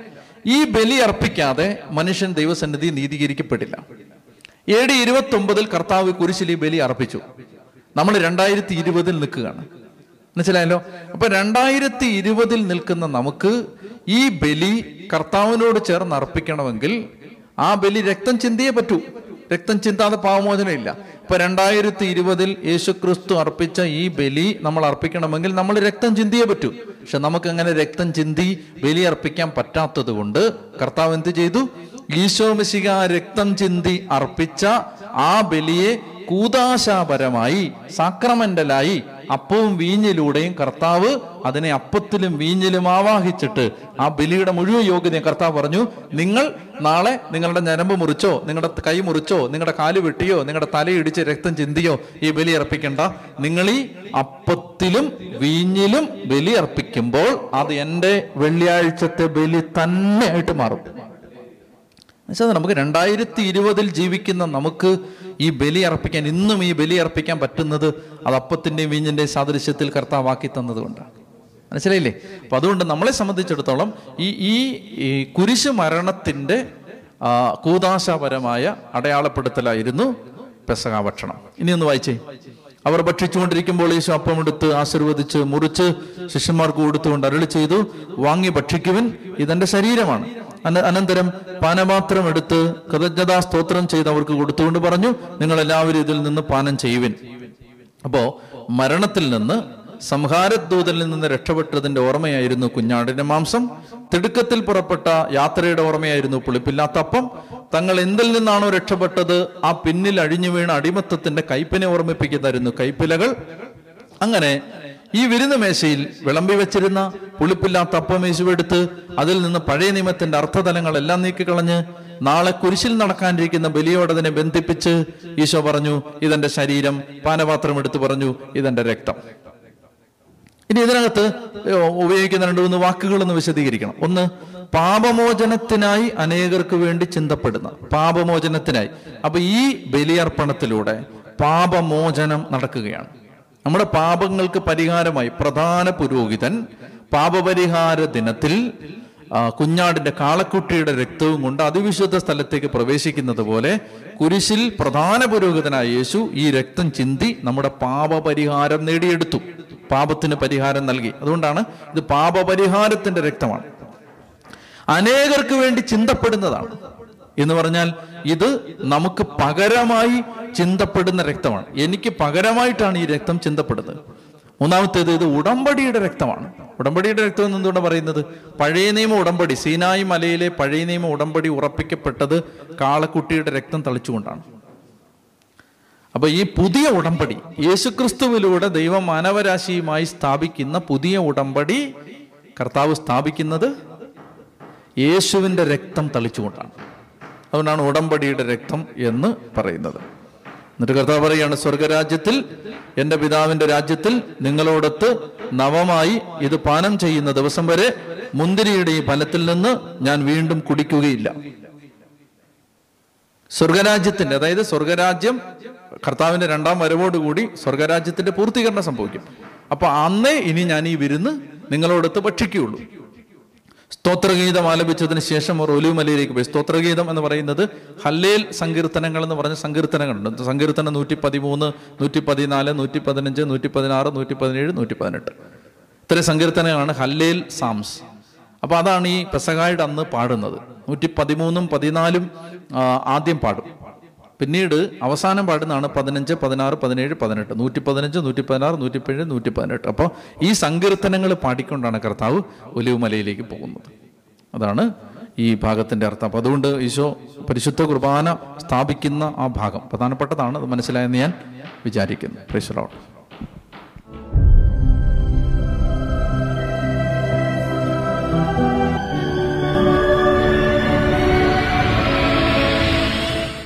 ഈ ബലി അർപ്പിക്കാതെ മനുഷ്യൻ ദൈവസന്നിധി നീതീകരിക്കപ്പെട്ടില്ല എ ഡി ഇരുപത്തി ഒമ്പതിൽ കർത്താവ് കുരിശിൽ ഈ ബലി അർപ്പിച്ചു. നമ്മൾ രണ്ടായിരത്തി ഇരുപതിൽ നിൽക്കുകയാണ്. മനസ്സിലായല്ലോ? അപ്പൊ രണ്ടായിരത്തി ഇരുപതിൽ നിൽക്കുന്ന നമുക്ക് ഈ ബലി കർത്താവിനോട് ചേർന്ന് അർപ്പിക്കണമെങ്കിൽ ആ ബലി രക്തം ചിന്തിയേ പറ്റൂ. രക്തം ചിന്താതെ പാവമോചനം ഇല്ല ഇപ്പൊ രണ്ടായിരത്തി ഇരുപതിൽ യേശു ക്രിസ്തു അർപ്പിച്ച ഈ ബലി നമ്മൾ അർപ്പിക്കണമെങ്കിൽ നമ്മൾ രക്തം ചിന്തിയേ പറ്റൂ. പക്ഷെ നമുക്ക് അങ്ങനെ രക്തം ചിന്തി ബലി അർപ്പിക്കാൻ പറ്റാത്തത് കൊണ്ട് കർത്താവ് എന്ത് ചെയ്തു? ഈശോ മിശിക രക്തം ചിന്തി അർപ്പിച്ച ആ ബലിയെ കൂതാശാപരമായി സാക്രമെന്റലായി അപ്പവും വീഞ്ഞിലൂടെയും കർത്താവ് അതിനെ അപ്പത്തിലും വീഞ്ഞിലും ആവാഹിച്ചിട്ട് ആ ബലിയുടെ മുഴുവൻ യോഗ്യതയും കർത്താവ് പറഞ്ഞു നിങ്ങൾ നാളെ നിങ്ങളുടെ ഞരമ്പ് മുറിച്ചോ നിങ്ങളുടെ കൈ മുറിച്ചോ നിങ്ങളുടെ കാൽ വെട്ടിയോ നിങ്ങളുടെ തലയിടിച്ച് രക്തം ചിന്തിയോ ഈ ബലി അർപ്പിക്കണ്ട. നിങ്ങൾ ഈ അപ്പത്തിലും വീഞ്ഞിലും ബലി അർപ്പിക്കുമ്പോൾ അത് എന്റെ വെള്ളിയാഴ്ചത്തെ ബലി തന്നെയായിട്ട് മാറും. എന്നുവെച്ചാൽ നമുക്ക് രണ്ടായിരത്തി ഇരുപതിൽ ജീവിക്കുന്ന നമുക്ക് ഈ ബലി അർപ്പിക്കാൻ ഇന്നും ഈ ബലി അർപ്പിക്കാൻ പറ്റുന്നത് അത് അപ്പത്തിന്റെയും വീഞ്ഞിന്റെയും സാദൃശ്യത്തിൽ കർത്താവാക്കി തന്നതുകൊണ്ടാണ് മനസ്സിലായില്ലേ? അപ്പം അതുകൊണ്ട് നമ്മളെ സംബന്ധിച്ചിടത്തോളം ഈ ഈ കുരിശ് മരണത്തിന്റെ കൂതാശാപരമായ അടയാളപ്പെടുത്തലായിരുന്നു പെസക ഭക്ഷണം. ഇനി ഒന്ന് വായിച്ചേ. അവർ ഭക്ഷിച്ചുകൊണ്ടിരിക്കുമ്പോൾ യേശു അപ്പമെടുത്ത് ആശീർവദിച്ച് മുറിച്ച് ശിഷ്യന്മാർക്ക് കൊടുത്തുകൊണ്ട് അരളി ചെയ്തു വാങ്ങി ഭക്ഷിക്കുവിൻ ഇതെന്റെ ശരീരമാണ്. അനന്തരം പാനപാത്രം എടുത്ത് കൃതജ്ഞതാ സ്തോത്രം ചെയ്ത് അവർക്ക് കൊടുത്തുകൊണ്ട് പറഞ്ഞു നിങ്ങൾ എല്ലാവരും ഇതിൽ നിന്ന് പാനം ചെയ്യുവിൻ. അപ്പോ മരണത്തിൽ നിന്ന് സംഹാരദൂതനിൽ നിന്ന് രക്ഷപ്പെട്ടതിന്റെ ഓർമ്മയായിരുന്നു കുഞ്ഞാടിന്റെ മാംസം. തിടുക്കത്തിൽ പുറപ്പെട്ട യാത്രയുടെ ഓർമ്മയായിരുന്നു പുളിപ്പില്ലാത്തപ്പം. തങ്ങൾ എന്തിൽ നിന്നാണോ രക്ഷപ്പെട്ടത് ആ പിന്നിൽ അഴിഞ്ഞു വീണ അടിമത്തത്തിന്റെ കൈപ്പിനെ ഓർമ്മിപ്പിക്കുന്നതായിരുന്നു കൈപ്പിലകൾ. അങ്ങനെ ഈ വിരുന്ന് മേശയിൽ വിളമ്പി വെച്ചിരുന്ന പുളിപ്പില്ലാത്ത അപ്പം യേശുവെടുത്ത് അതിൽ നിന്ന് പഴയ നിയമത്തിന്റെ അർത്ഥതലങ്ങളെല്ലാം നീക്കിക്കളഞ്ഞ് നാളെ കുരിശിൽ നടക്കാനിരിക്കുന്ന ബലിയോടതിനെ ബന്ധിപ്പിച്ച് ഈശോ പറഞ്ഞു ഇതെന്റെ ശരീരം. പാനപാത്രം എടുത്തു പറഞ്ഞു ഇതെന്റെ രക്തം. ഇനി ഇതിനകത്ത് ഉപയോഗിക്കുന്ന രണ്ട് മൂന്ന് വാക്കുകളൊന്ന് വിശദീകരിക്കണം. ഒന്ന് പാപമോചനത്തിനായി അനേകർക്ക് വേണ്ടി ചിന്തപ്പെടുന്ന പാപമോചനത്തിനായി. അപ്പൊ ഈ ബലിയർപ്പണത്തിലൂടെ പാപമോചനം നടക്കുകയാണ്. നമ്മുടെ പാപങ്ങൾക്ക് പരിഹാരമായി പ്രധാന പുരോഹിതൻ പാപപരിഹാര ദിനത്തിൽ കുഞ്ഞാടിന്റെ കാളക്കുട്ടിയുടെ രക്തവും കൊണ്ട് അതിവിശുദ്ധ സ്ഥലത്തേക്ക് പ്രവേശിക്കുന്നത് പോലെ കുരിശിൽ പ്രധാന പുരോഹിതനായ യേശു ഈ രക്തം ചിന്തി നമ്മുടെ പാപപരിഹാരം നേടിയെടുത്തു. പാപത്തിന് പരിഹാരം നൽകി. അതുകൊണ്ടാണ് ഇത് പാപപരിഹാരത്തിന്റെ രക്തമാണ്. അനേകർക്ക് വേണ്ടി ചിന്തപ്പെടുന്നതാണ്. എന്ന് പറഞ്ഞാൽ ഇത് നമുക്ക് പകരമായി ചിന്തപ്പെടുന്ന രക്തമാണ്. എനിക്ക് പകരമായിട്ടാണ് ഈ രക്തം ചിന്തപ്പെടുന്നത്. മൂന്നാമത്തേത് ഇത് ഉടമ്പടിയുടെ രക്തമാണ്. ഉടമ്പടിയുടെ രക്തം എന്ന് എന്തുകൊണ്ട് പറയുന്നത്? പഴയ നിയമ ഉടമ്പടി സീനായി മലയിലെ പഴയ നിയമ ഉടമ്പടി ഉറപ്പിക്കപ്പെട്ടത് കാളക്കുട്ടിയുടെ രക്തം തളിച്ചുകൊണ്ടാണ്. അപ്പൊ ഈ പുതിയ ഉടമ്പടി യേശുക്രിസ്തുവിലൂടെ ദൈവം മാനവരാശിയുമായി സ്ഥാപിക്കുന്ന പുതിയ ഉടമ്പടി കർത്താവ് സ്ഥാപിക്കുന്നത് യേശുവിന്റെ രക്തം തളിച്ചുകൊണ്ടാണ്. അതുകൊണ്ടാണ് ഉടമ്പടിയുടെ രക്തം എന്ന് പറയുന്നത്. എന്നിട്ട് കർത്താവ് പറയുകയാണ് സ്വർഗരാജ്യത്തിൽ എന്റെ പിതാവിന്റെ രാജ്യത്തിൽ നിങ്ങളോടൊത്ത് നവമായി ഇത് പാനം ചെയ്യുന്ന ദിവസം വരെ മുന്തിരിയുടെ ഈ ഫലത്തിൽ നിന്ന് ഞാൻ വീണ്ടും കുടിക്കുകയില്ല. സ്വർഗരാജ്യത്തിന്റെ അതായത് സ്വർഗരാജ്യം കർത്താവിന്റെ രണ്ടാം വരവോടുകൂടി സ്വർഗരാജ്യത്തിന്റെ പൂർത്തീകരണം സംഭവിക്കും. അപ്പോൾ അന്നേ ഇനി ഞാൻ ഈ വിരുന്ന് നിങ്ങളോടൊത്ത് ഭക്ഷിക്കുകയുള്ളൂ. സ്തോത്രഗീതം ആലപിച്ചതിന് ശേഷം അവർ ഒലിവുമലയിലേക്ക് പോയി. സ്തോത്രഗീതം എന്ന് പറയുന്നത് ഹല്ലേൽ സങ്കീർത്തനങ്ങൾ എന്ന് പറഞ്ഞ സങ്കീർത്തനങ്ങളുണ്ട്. സങ്കീർത്തനം നൂറ്റി പതിമൂന്ന് നൂറ്റി പതിനാല് നൂറ്റി പതിനഞ്ച് നൂറ്റി പതിനാറ് നൂറ്റി പതിനേഴ് നൂറ്റി പതിനെട്ട് ഇത്രയും സങ്കീർത്തനങ്ങളാണ് ഹല്ലേൽ സാംസ്. അപ്പോൾ അതാണ് ഈ പെസകായുടെ അന്ന് പാടുന്നത്. നൂറ്റി പതിമൂന്നും പതിനാലും ആദ്യം പാടും. പിന്നീട് അവസാനം പാടുന്നതാണ് പതിനഞ്ച് പതിനാറ് പതിനേഴ് പതിനെട്ട്. നൂറ്റി പതിനഞ്ച് നൂറ്റി പതിനാറ് നൂറ്റി പതിനേഴ് നൂറ്റി പതിനെട്ട് അപ്പോൾ ഈ സങ്കീർത്തനങ്ങൾ പാടിക്കൊണ്ടാണ് കർത്താവ് ഒലിവുമലയിലേക്ക് പോകുന്നത്. അതാണ് ഈ ഭാഗത്തിന്റെ അർത്ഥം. അപ്പം അതുകൊണ്ട് ഈശോ പരിശുദ്ധ കുർബാന സ്ഥാപിക്കുന്ന ആ ഭാഗം. പ്രധാനപ്പെട്ടതാണ് അത് മനസ്സിലായെന്ന് ഞാൻ വിചാരിക്കുന്നു. ലോർഡ്